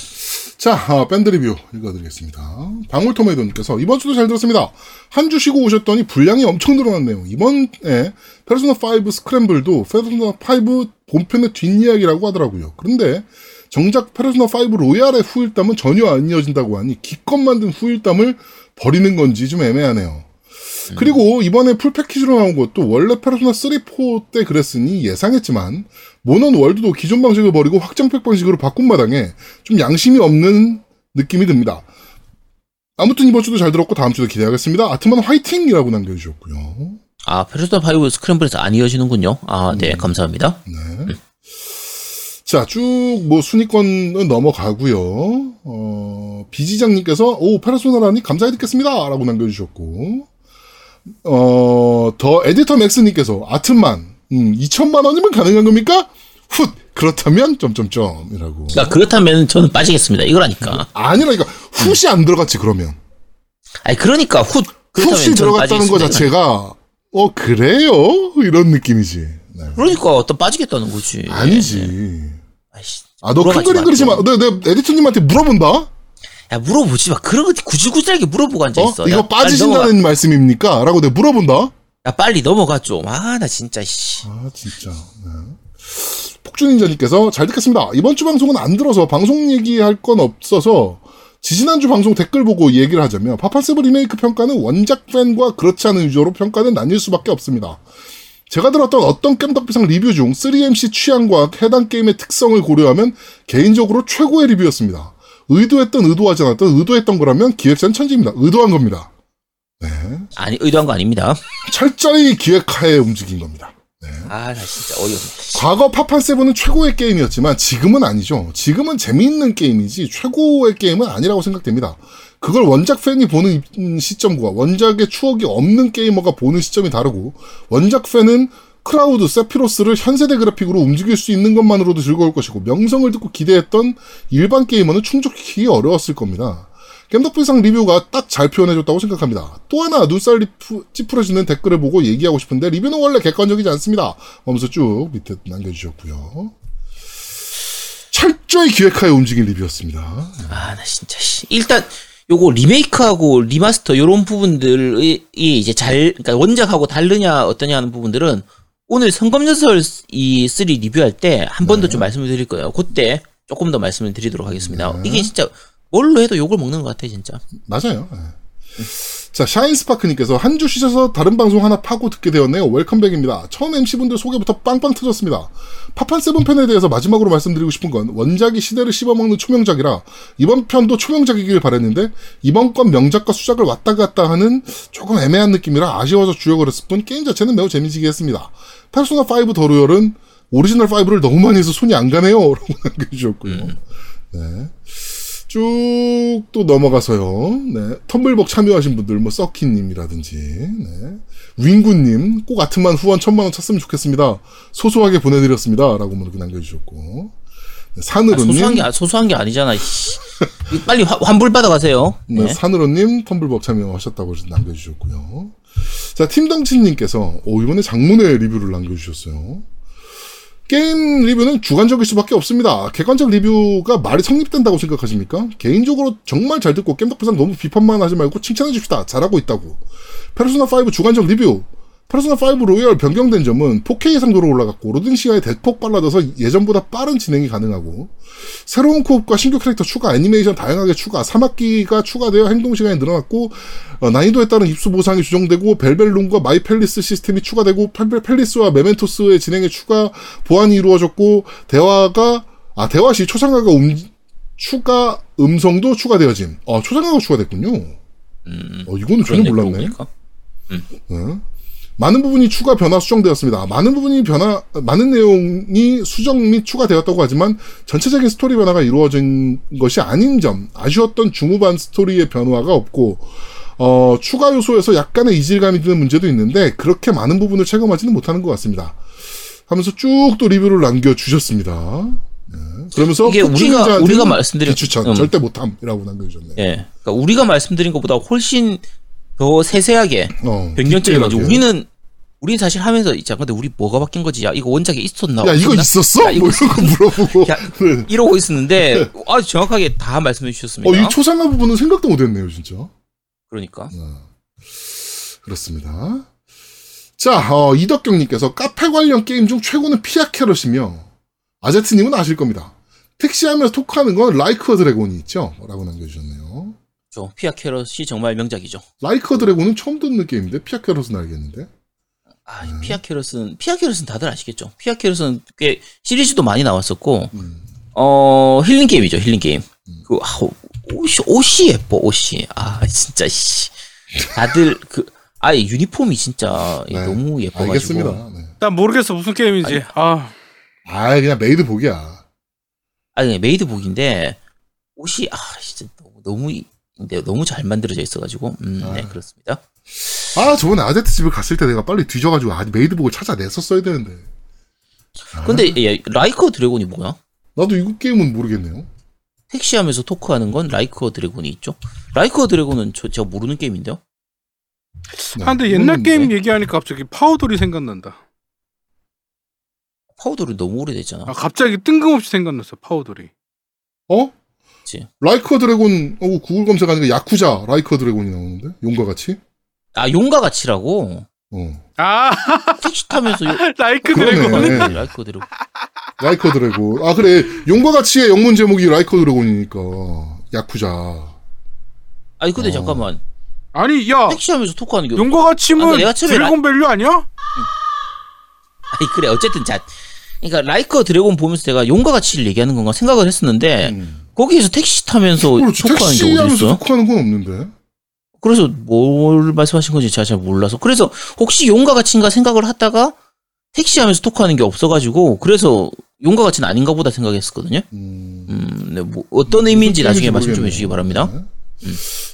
자, 어, 밴드 리뷰 읽어드리겠습니다. 방울토마토님께서 이번 주도 잘 들었습니다. 한 주 쉬고 오셨더니 분량이 엄청 늘어났네요. 이번에 페르소나 5 Scramble도 Persona 5 본편의 뒷이야기라고 하더라고요. 그런데 정작 페르소나 5 Royal의 후일담은 전혀 안 이어진다고 하니 기껏 만든 후일담을 버리는 건지 좀 애매하네요. 그리고 이번에 full package로 나온 것도 원래 페르소나 3, 4 때 그랬으니 예상했지만 모넌 월드도 기존 방식을 버리고 확장팩 방식으로 바꾼 마당에 좀 양심이 없는 느낌이 듭니다. 아무튼 이번 주도 잘 들었고 다음 주도 기대하겠습니다. 아트만 화이팅이라고 남겨주셨고요. 아, 페르소나 5 스크램블에서 안 이어지는군요. 아, 네, 감사합니다. 네. 자, 쭉 뭐 순위권은 넘어가고요. 어, 비지장님께서 오 페르소나라니 감사히 듣겠습니다 라고 남겨주셨고, 어, 더 에디터 맥스님께서 아트만 음, 2천만 원이면 가능한 겁니까? 훗 그렇다면 점점점이라고. 그러니까 그렇다면 저는 빠지겠습니다. 이거라니까. 아니라니까 훗이 안 들어갔지 그러면. 아니 그러니까 훗 훗이 들어갔다는 거. 자체가 어 그래요 이런 느낌이지. 네. 그러니까 또 빠지겠다는 거지. 아니지. 아이씨. 아너큰 물어가지 그림 마, 그리지 마. 좀. 내, 내 에디터님한테 물어본다. 야 물어보지 마. 그런 거 구질구질하게 물어보고 앉아 어? 있어. 이거 빠지신다는 말씀입니까? 라고 내가 물어본다. 야 빨리 넘어가 좀. 아 나 진짜 씨. 아 진짜. 네. 폭주닌자님께서 잘 듣겠습니다. 이번 주 방송은 안 들어서 방송 얘기할 건 없어서 지지난주 방송 댓글 보고 얘기를 하자면 파판 Seven 리메이크 평가는 원작 팬과 그렇지 않은 유저로 평가는 나뉠 수밖에 없습니다. 제가 들었던 어떤 겜덕비상 리뷰 중 3MC 취향과 해당 게임의 특성을 고려하면 개인적으로 최고의 리뷰였습니다. 의도했던 의도하지 않았던 의도했던 거라면 기획자는 천지입니다. 의도한 겁니다. 네. 아니 의도한 거 아닙니다. 철저히 기획하에 움직인 겁니다. 아 나 진짜 어이없네. 과거 파판7은 최고의 게임이었지만 지금은 아니죠. 지금은 재미있는 게임이지 최고의 게임은 아니라고 생각됩니다. 그걸 원작 팬이 보는 시점과 원작의 추억이 없는 게이머가 보는 시점이 다르고 원작 팬은 클라우드, 세피로스를 현세대 그래픽으로 움직일 수 있는 것만으로도 즐거울 것이고 명성을 듣고 기대했던 일반 게이머는 충족시키기 어려웠을 겁니다. 겜덕비상 리뷰가 딱 잘 표현해줬다고 생각합니다. 또 하나 눈살 찌푸려지는 댓글을 보고 얘기하고 싶은데 리뷰는 원래 객관적이지 않습니다. 하면서 쭉 밑에 남겨주셨고요. 철저히 기획하에 움직인 리뷰였습니다. 아 나 진짜 씨. 일단 요거 리메이크하고 리마스터 요런 부분들이 이제 잘 그러니까 원작하고 다르냐 어떠냐 하는 부분들은 오늘 성검연설 이3 리뷰할 때 한 번더좀 말씀을 드릴 거예요. 그때 조금 더 말씀을 드리도록 하겠습니다. 이게 진짜 뭘로 해도 욕을 먹는 것 같아 진짜. 맞아요. 예. 자, 샤인스파크님께서 한 주 쉬셔서 다른 방송 하나 파고 듣게 되었네요. 웰컴백입니다. 처음 MC분들 소개부터 빵빵 터졌습니다. 파판 세븐편에 대해서 마지막으로 말씀드리고 싶은 건 원작이 시대를 씹어먹는 초명작이라 이번 편도 초명작이길 바랬는데 이번 건 명작과 수작을 왔다 갔다 하는 조금 애매한 느낌이라 아쉬워서 주역을 했을 뿐 게임 자체는 매우 재미지게 했습니다. 페르소나 5 The Royal은 오리지널 5를 너무 많이 해서 손이 안 가네요. 라고 남겨주셨고요. 네. 쭉 또 넘어가서요. 네. 텀블벅 참여하신 분들, 뭐, 서키님이라든지, 네. 윙구님, 꼭 아트만 후원 천만원 찼으면 좋겠습니다. 소소하게 보내드렸습니다. 라고 뭐 이렇게 남겨주셨고. 네. 아, 산으로님. 소소한 게 아- 소소한 게 아니잖아. 씨. 빨리 화- 환불 받아 가세요. 네, 네. 산으로님 텀블벅 참여하셨다고 남겨주셨고요. 자, 팀덩치님께서, 오, 이번에 장문의 리뷰를 남겨주셨어요. 게임 리뷰는 주관적일 수밖에 없습니다. 객관적 리뷰가 말이 성립된다고 생각하십니까? 개인적으로 정말 잘 듣고 겜덕비상 너무 비판만 하지 말고 칭찬해 줍시다. 잘하고 있다고. 페르소나 5 주관적 리뷰. 페르소나 5 Royal 변경된 점은 4K 해상도로 올라갔고 로딩 시간이 대폭 빨라져서 예전보다 빠른 진행이 가능하고 새로운 co-op과 신규 캐릭터 추가, 애니메이션 다양하게 추가, 삼학기가 추가되어 행동 시간이 늘어났고 어, 난이도에 따른 입수 보상이 조정되고 벨벳룸과 my palace 시스템이 추가되고 pal- palace와 메멘토스의 진행에 추가 보완이 이루어졌고 대화가 아 대화 시 초상화가 음, 추가 음성도 추가되어짐. 아 초상화가 추가됐군요. 어 이거는 전혀 음, 몰랐네. 보니까. 네. 많은 부분이 추가 변화 수정되었습니다. 많은 부분이 변화, 많은 내용이 수정 및 추가되었다고 하지만 전체적인 스토리 변화가 이루어진 것이 아닌 점, 아쉬웠던 중후반 스토리의 변화가 없고, 어, 추가 요소에서 약간의 이질감이 드는 문제도 있는데, 그렇게 많은 부분을 체감하지는 못하는 것 같습니다. 하면서 쭉 또 리뷰를 남겨주셨습니다. 네. 그러면서 이게 우리가- 우리가 말씀드린- 비추천, 음. 절대 못함이라고 남겨주셨네요. 예. 그러니까 우리가 말씀드린 것보다 훨씬 더 세세하게 어, 변경점이 디테일하게. 우리는 우리는 사실 하면서 있자 근데 우리 뭐가 바뀐 거지? 야 이거 원작에 있었나? 야, 이거? 있었어? 야, 이거 뭐 이런 거 물어보고. 야, 네. 이러고 있었는데 아주 정확하게 다 말씀해 주셨습니다. 어, 이 초상화 부분은 생각도 못 했네요, 진짜. 그러니까 그렇습니다. 자, 어, 이덕경 님께서 카페 관련 게임 중 최고는 피아캐럿이며, 아제트 님은 아실 겁니다. 택시하면서 토크하는 건 Like a Dragon이 있죠? 라고 남겨주셨네요. 저 피아 캐럿이 정말 명작이죠. Like a Dragon은 처음 듣는 게임인데, 피아캐럿은 알겠는데. 아, 음. 피아 캐럿은 피아 캐럿은 다들 아시겠죠? 피아 캐럿은 꽤 시리즈도 많이 나왔었고 음. 어 힐링 게임이죠 힐링 게임. 그 아, 옷이 옷이 예뻐 옷이 아 진짜 씨 다들 그 아예 유니폼이 진짜 네, 너무 예뻐가지고 알겠습니다. 네. 난 모르겠어 무슨 게임인지. 아 아, 그냥 메이드 복이야. 아니 메이드 복인데 옷이 아 진짜 너무 너무 이- 근데 너무 잘 만들어져 있어가지고 음, 네 아. 그렇습니다. 아, 저번에 아제트 집을 갔을 때 내가 빨리 뒤져가지고, 아, 메이드 복을 찾아냈었어야 되는데. 근데 예, Like a Dragon이 뭐야? 나도 이거 게임은 모르겠네요. 택시하면서 토크하는 건 Like a Dragon이 있죠. Like a Dragon은 저, 제가 모르는 게임인데요. 네, 아, 근데 옛날 이거는 게임 뭐- 얘기하니까 갑자기 파워돌이 생각난다. 파워돌은 너무 오래됐잖아. 아, 갑자기 뜬금없이 생각났어, 파워돌이. 어? 그치. Like a Dragon 어 구글 검색하니까 야쿠자 Like a Dragon이 나오는데 용과 같이. 아 용과 같이라고 어. 아, 택시 타면서 요, 그러네. 드래곤. 네. Like a Dragon. Like a Dragon. 아 그래 용과 같이의 영문 제목이 Like a Dragon이니까 야쿠자. 아니 근데 어. 잠깐만 아니, 야, 택시하면서 토크하는 게 용과 아, 같이면 내가 처음에 드래곤 밸류 아니야? 아니 그래 어쨌든 자 그러니까 Like a Dragon 보면서 제가 용과 같이를 얘기하는 건가 생각을 했었는데 음. 거기에서 택시 타면서 토크하는 게 어디 있어요? 토크하는 건 없는데. 그래서 뭘 말씀하신 건지 제가 잘 몰라서 그래서 혹시 용과 같이인가 생각을 하다가 택시하면서 토크하는 게 없어가지고 그래서 용과 같이는 아닌가 보다 생각했었거든요. 음. 음, 네, 뭐 어떤 의미인지 나중에 말씀 좀 모르겠네요. 해주시기 바랍니다. 네.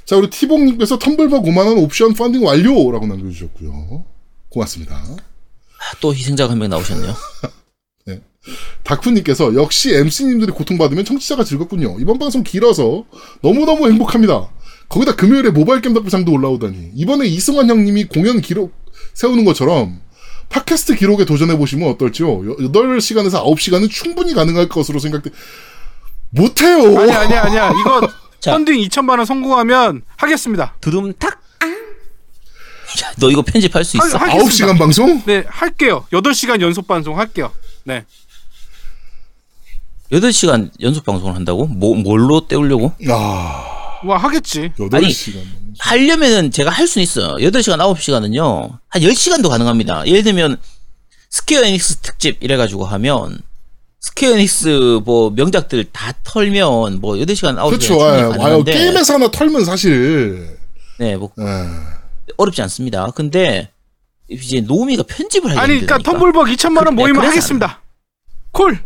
자 우리 티봉님께서 텀블벅 5만 원 옵션 펀딩 완료라고 남겨주셨고요. 고맙습니다. 아, 또 희생자가 한 명 나오셨네요. 다쿠님께서 역시 MC님들이 고통받으면 청취자가 즐겁군요. 이번 방송 길어서 너무너무 행복합니다. 거기다 금요일에 모바일 게임 덕부상도 올라오다니. 이번에 이승환 형님이 공연 기록 세우는 것처럼 팟캐스트 기록에 도전해보시면 어떨지요? 8시간에서 9시간은 충분히 가능할 것으로 생각돼. 못해요! 아니야, 아니야, 아니야. 이거 자. 펀딩 2천만 원 성공하면 하겠습니다. 드름탁. 야, 너 이거 편집할 수 있어? 하- 하겠습니다. 9시간 방송? 네, 할게요. 8시간 연속 방송 할게요. 네. 8시간 연속 방송을 한다고? 뭐, 뭘로 때우려고? 아, 와, 하겠지. 8시간. 하려면은 제가 할 수는 있어요. 8시간, 9시간은요. 한 10시간도 가능합니다. 예를 들면, 스퀘어 에닉스 특집 이래 가지고 하면, 스퀘어 에닉스 뭐 명작들 다 털면 뭐 8시간, 9시간 그렇죠. 충분히 아, 아유, 가능한데, 게임에서 하나 털면 사실, 네, 뭐 예. 어렵지 않습니다. 근데, 이제 노미가 편집을 하기 아니, 그러니까. 텀블벅 2천만 원 그래서 하겠습니다. 콜.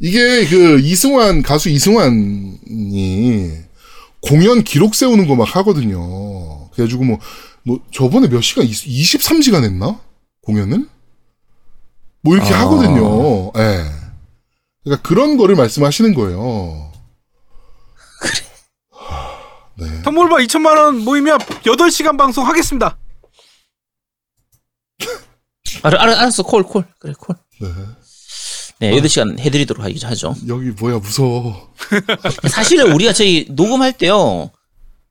이게 그 이승환 가수 이승환이 공연 기록 세우는 거 막 하거든요. 그래가지고 뭐, 뭐 저번에 몇 시간 23시간 했나 공연을 뭐 이렇게 아. 하거든요. 예. 그러니까 그런 거를 말씀하시는 거예요. 네. 텀블벅 2천만 원 모이면 8시간 방송 하겠습니다. 알, 알, 알았어, 콜, 콜. 그래, 콜. 네. 네, 8시간 해드리도록 하기 하죠. 여기 뭐야 무서워. 사실은 우리가 저희 녹음할 때요,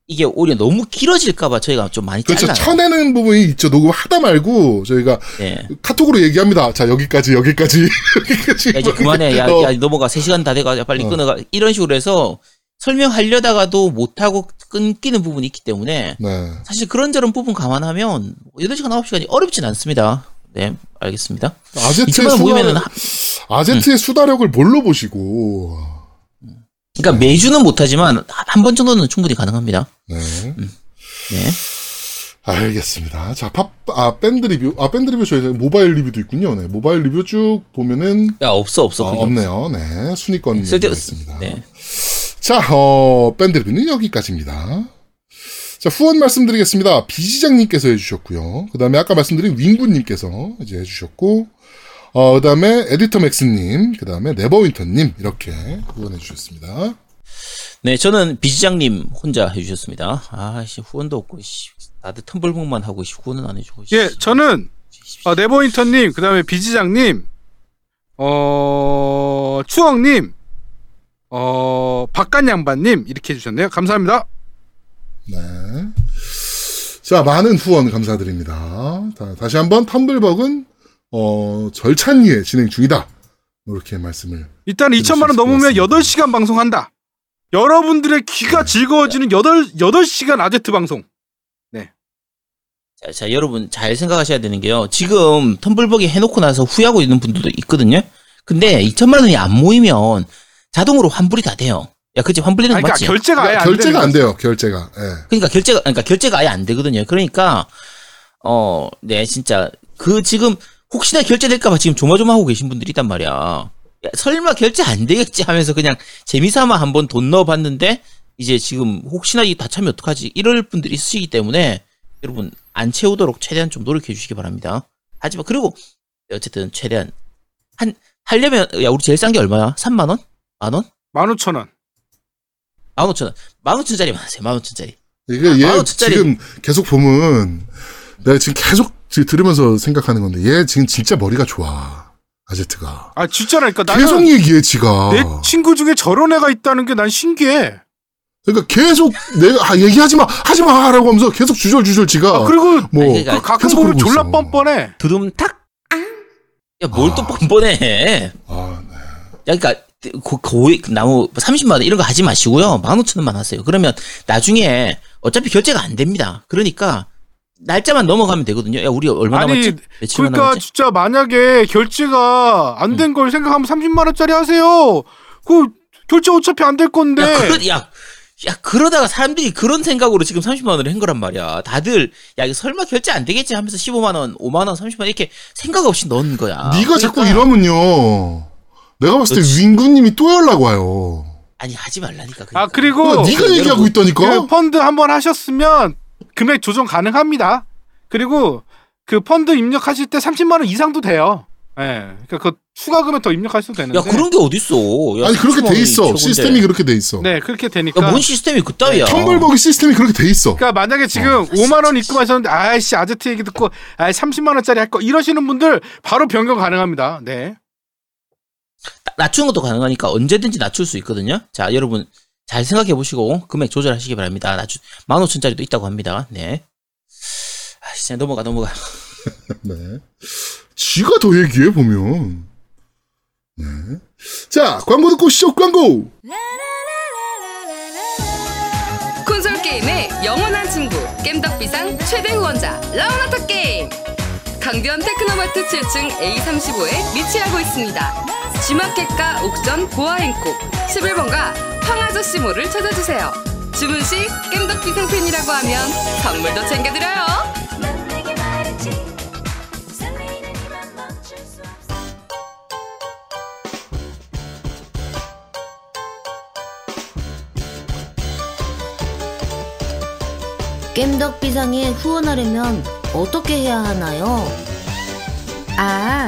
이게 오히려 너무 길어질까봐 저희가 좀 많이 그렇죠. 잘라요. 쳐내는 부분이 있죠. 녹음하다 말고 저희가 네. 카톡으로 얘기합니다. 자 여기까지 여기까지 여기까지. 야, 이제 그만해. 야, 어. 야, 넘어가. 3 시간 다 돼가. 야, 빨리 어. 끊어가. 이런 식으로 해서 설명하려다가도 못하고 끊기는 부분이 있기 때문에 네. 사실 그런저런 부분 감안하면 8시간, 9시간이 어렵진 않습니다. 네, 알겠습니다. 아제트의 2천만 원 수다, 아제트의 수다력을 뭘로 보시고. 그러니까 매주는 못하지만 한 번 정도는 충분히 가능합니다. 네. 네. 알겠습니다. 자, 팝, 아, 밴드 리뷰. 아, 밴드 리뷰 저희 모바일 리뷰도 있군요. 네. 모바일 리뷰 쭉 보면은. 야, 없어, 없어. 아, 없네요. 네. 순위권 쓸데 있습니다. 네. 자, 어, 밴드 리뷰는 여기까지입니다. 자, 후원 말씀드리겠습니다. 비지장님께서 해주셨고요. 그 다음에 아까 말씀드린 윙구님께서 이제 해주셨고, 어, 그 다음에 에디터 맥스님, 그 다음에 네버윈터님, 이렇게 후원해주셨습니다. 네, 저는 비지장님 혼자 해주셨습니다. 아, 씨, 후원도 없고, 씨. 다들 텀블북만 하고, 씨, 후원은 안 해주고, 씨. 예, 저는 어, 네버인턴님, 그 다음에 비지장님, 어, 추억님, 어, 박간 양반님, 이렇게 해주셨네요. 감사합니다. 네. 자, 많은 후원 감사드립니다. 다, 다 시 한번 텀블벅은, 어, 절찬리에 진행 중이다. 이렇게 말씀을. 일단 들으실 2천만 원수 넘으면 있습니다. 8시간 방송한다. 여러분들의 귀가 즐거워지는 8, 8시간 아제트 방송. 자, 자, 여러분 잘 생각하셔야 되는 게요. 지금 텀블벅이 해놓고 나서 후회하고 있는 분들도 있거든요. 근데 2천만 원이 안 모이면 자동으로 환불이 다 돼요. 야, 그치 환불되는 거 아니, 그러니까 맞지? 결제가 아예 안 결제가 되는 안. 돼요, 결제가. 예. 그러니까 결제가 그러니까 결제가 아예 안 되거든요. 그러니까 어, 네, 진짜 그 지금 혹시나 결제될까봐 지금 조마조마하고 계신 분들이 있단 말이야. 야, 설마 결제 안 되겠지 하면서 그냥 재미삼아 한번 돈 넣어봤는데 이제 지금 혹시나 이다 차면 어떡하지 이럴 분들이 있으시기 때문에 여러분 안 채우도록 최대한 좀 노력해 주시기 바랍니다. 하지만 그리고 어쨌든 최대한 한 하려면 야 우리 제일 싼 게 얼마야? 3만 원? 만 원? 15,000원. 15,000원. 15,000원짜리만 하세요. 15,000원짜리. 이게 아, 얘만 오천짜리. 지금 계속 보면 내가 지금 계속 들으면서 생각하는 건데 얘 지금 진짜 머리가 좋아 아제트가 아 진짜라니까 나는 계속 얘기해 지가 내 친구 중에 저런 애가 있다는 게 난 신기해. 그러니까 계속 내가 아, 얘기하지 마 하지 마라고 하면서 계속 주절주절 지가 아, 그리고 뭐 아니, 그러니까 그 가끔 계속 보면 졸라 있어. 뻔뻔해. 두둠탁. 야뭘또 아. 뻔뻔해. 아, 네. 야, 그러니까 고, 고이 나무 30만 원 이런 거 하지 마시고요. 15,000원만 하세요. 그러면 나중에 어차피 결제가 안 됩니다. 그러니까 날짜만 넘어가면 되거든요. 야, 우리 얼마 아니, 남았지? 그러니까 남았지? 진짜 만약에 결제가 안 된걸 생각하면 30만 원짜리 하세요. 그 결제 어차피 안 될 건데. 야, 그러, 야, 야, 그러다가 사람들이 그런 생각으로 지금 30만 원을 한 거란 말이야. 다들 야, 이거 설마 결제 안 되겠지 하면서 15만 원, 5만 원, 30만 원 이렇게 생각 없이 넣은 거야. 네가 자꾸 그러니까- 이러면요 내가 봤을 때. 윙구님이 또 연락 와요 아니 하지 말라니까. 그러니까. 아 그리고 어, 네가 얘기하고 있다니까 그 펀드 한번 하셨으면 금액 조정 가능합니다. 그리고 그 펀드 입력하실 때 30만 원 이상도 돼요. 예. 그러니까 그 추가 금액 더 입력하셔도 되는데. 야, 그런 게 어딨어. 야, 아니 그렇게 30만 돼 있어. 시스템이 그렇게 돼 있어 네, 그렇게 되니까. 야, 뭔 시스템이 그따위야. 텀블버기 시스템이 그렇게 돼 있어 그러니까 만약에 지금 5만 원 입금하셨는데 아이씨 아제트 얘기 듣고 아 30만 원짜리 할 거 이러시는 분들 바로 변경 가능합니다. 네. 나- 낮추는 것도 가능하니까 언제든지 낮출 수 있거든요. 자, 여러분 잘 생각해 보시고 금액 조절하시기 바랍니다. 낮추 15,000짜리도 있다고 합니다. 네. 아, 진짜 넘어가 넘어가. 네. 지가 더 얘기해 보면. 네. 자 광고 듣고 시작 광고. 콘솔 게임의 영원한 친구 겜덕비상 최대 후원자 라운하터 게임 강변 테크노마트 7층 A35에 위치하고 있습니다 G마켓과 옥션 보아행콕. 11번가 황아저씨몰을 찾아주세요. 주문 시 겜덕비상 팬이라고 하면 선물도 챙겨드려요. 겜덕비상에 후원하려면 어떻게 해야 하나요? 아,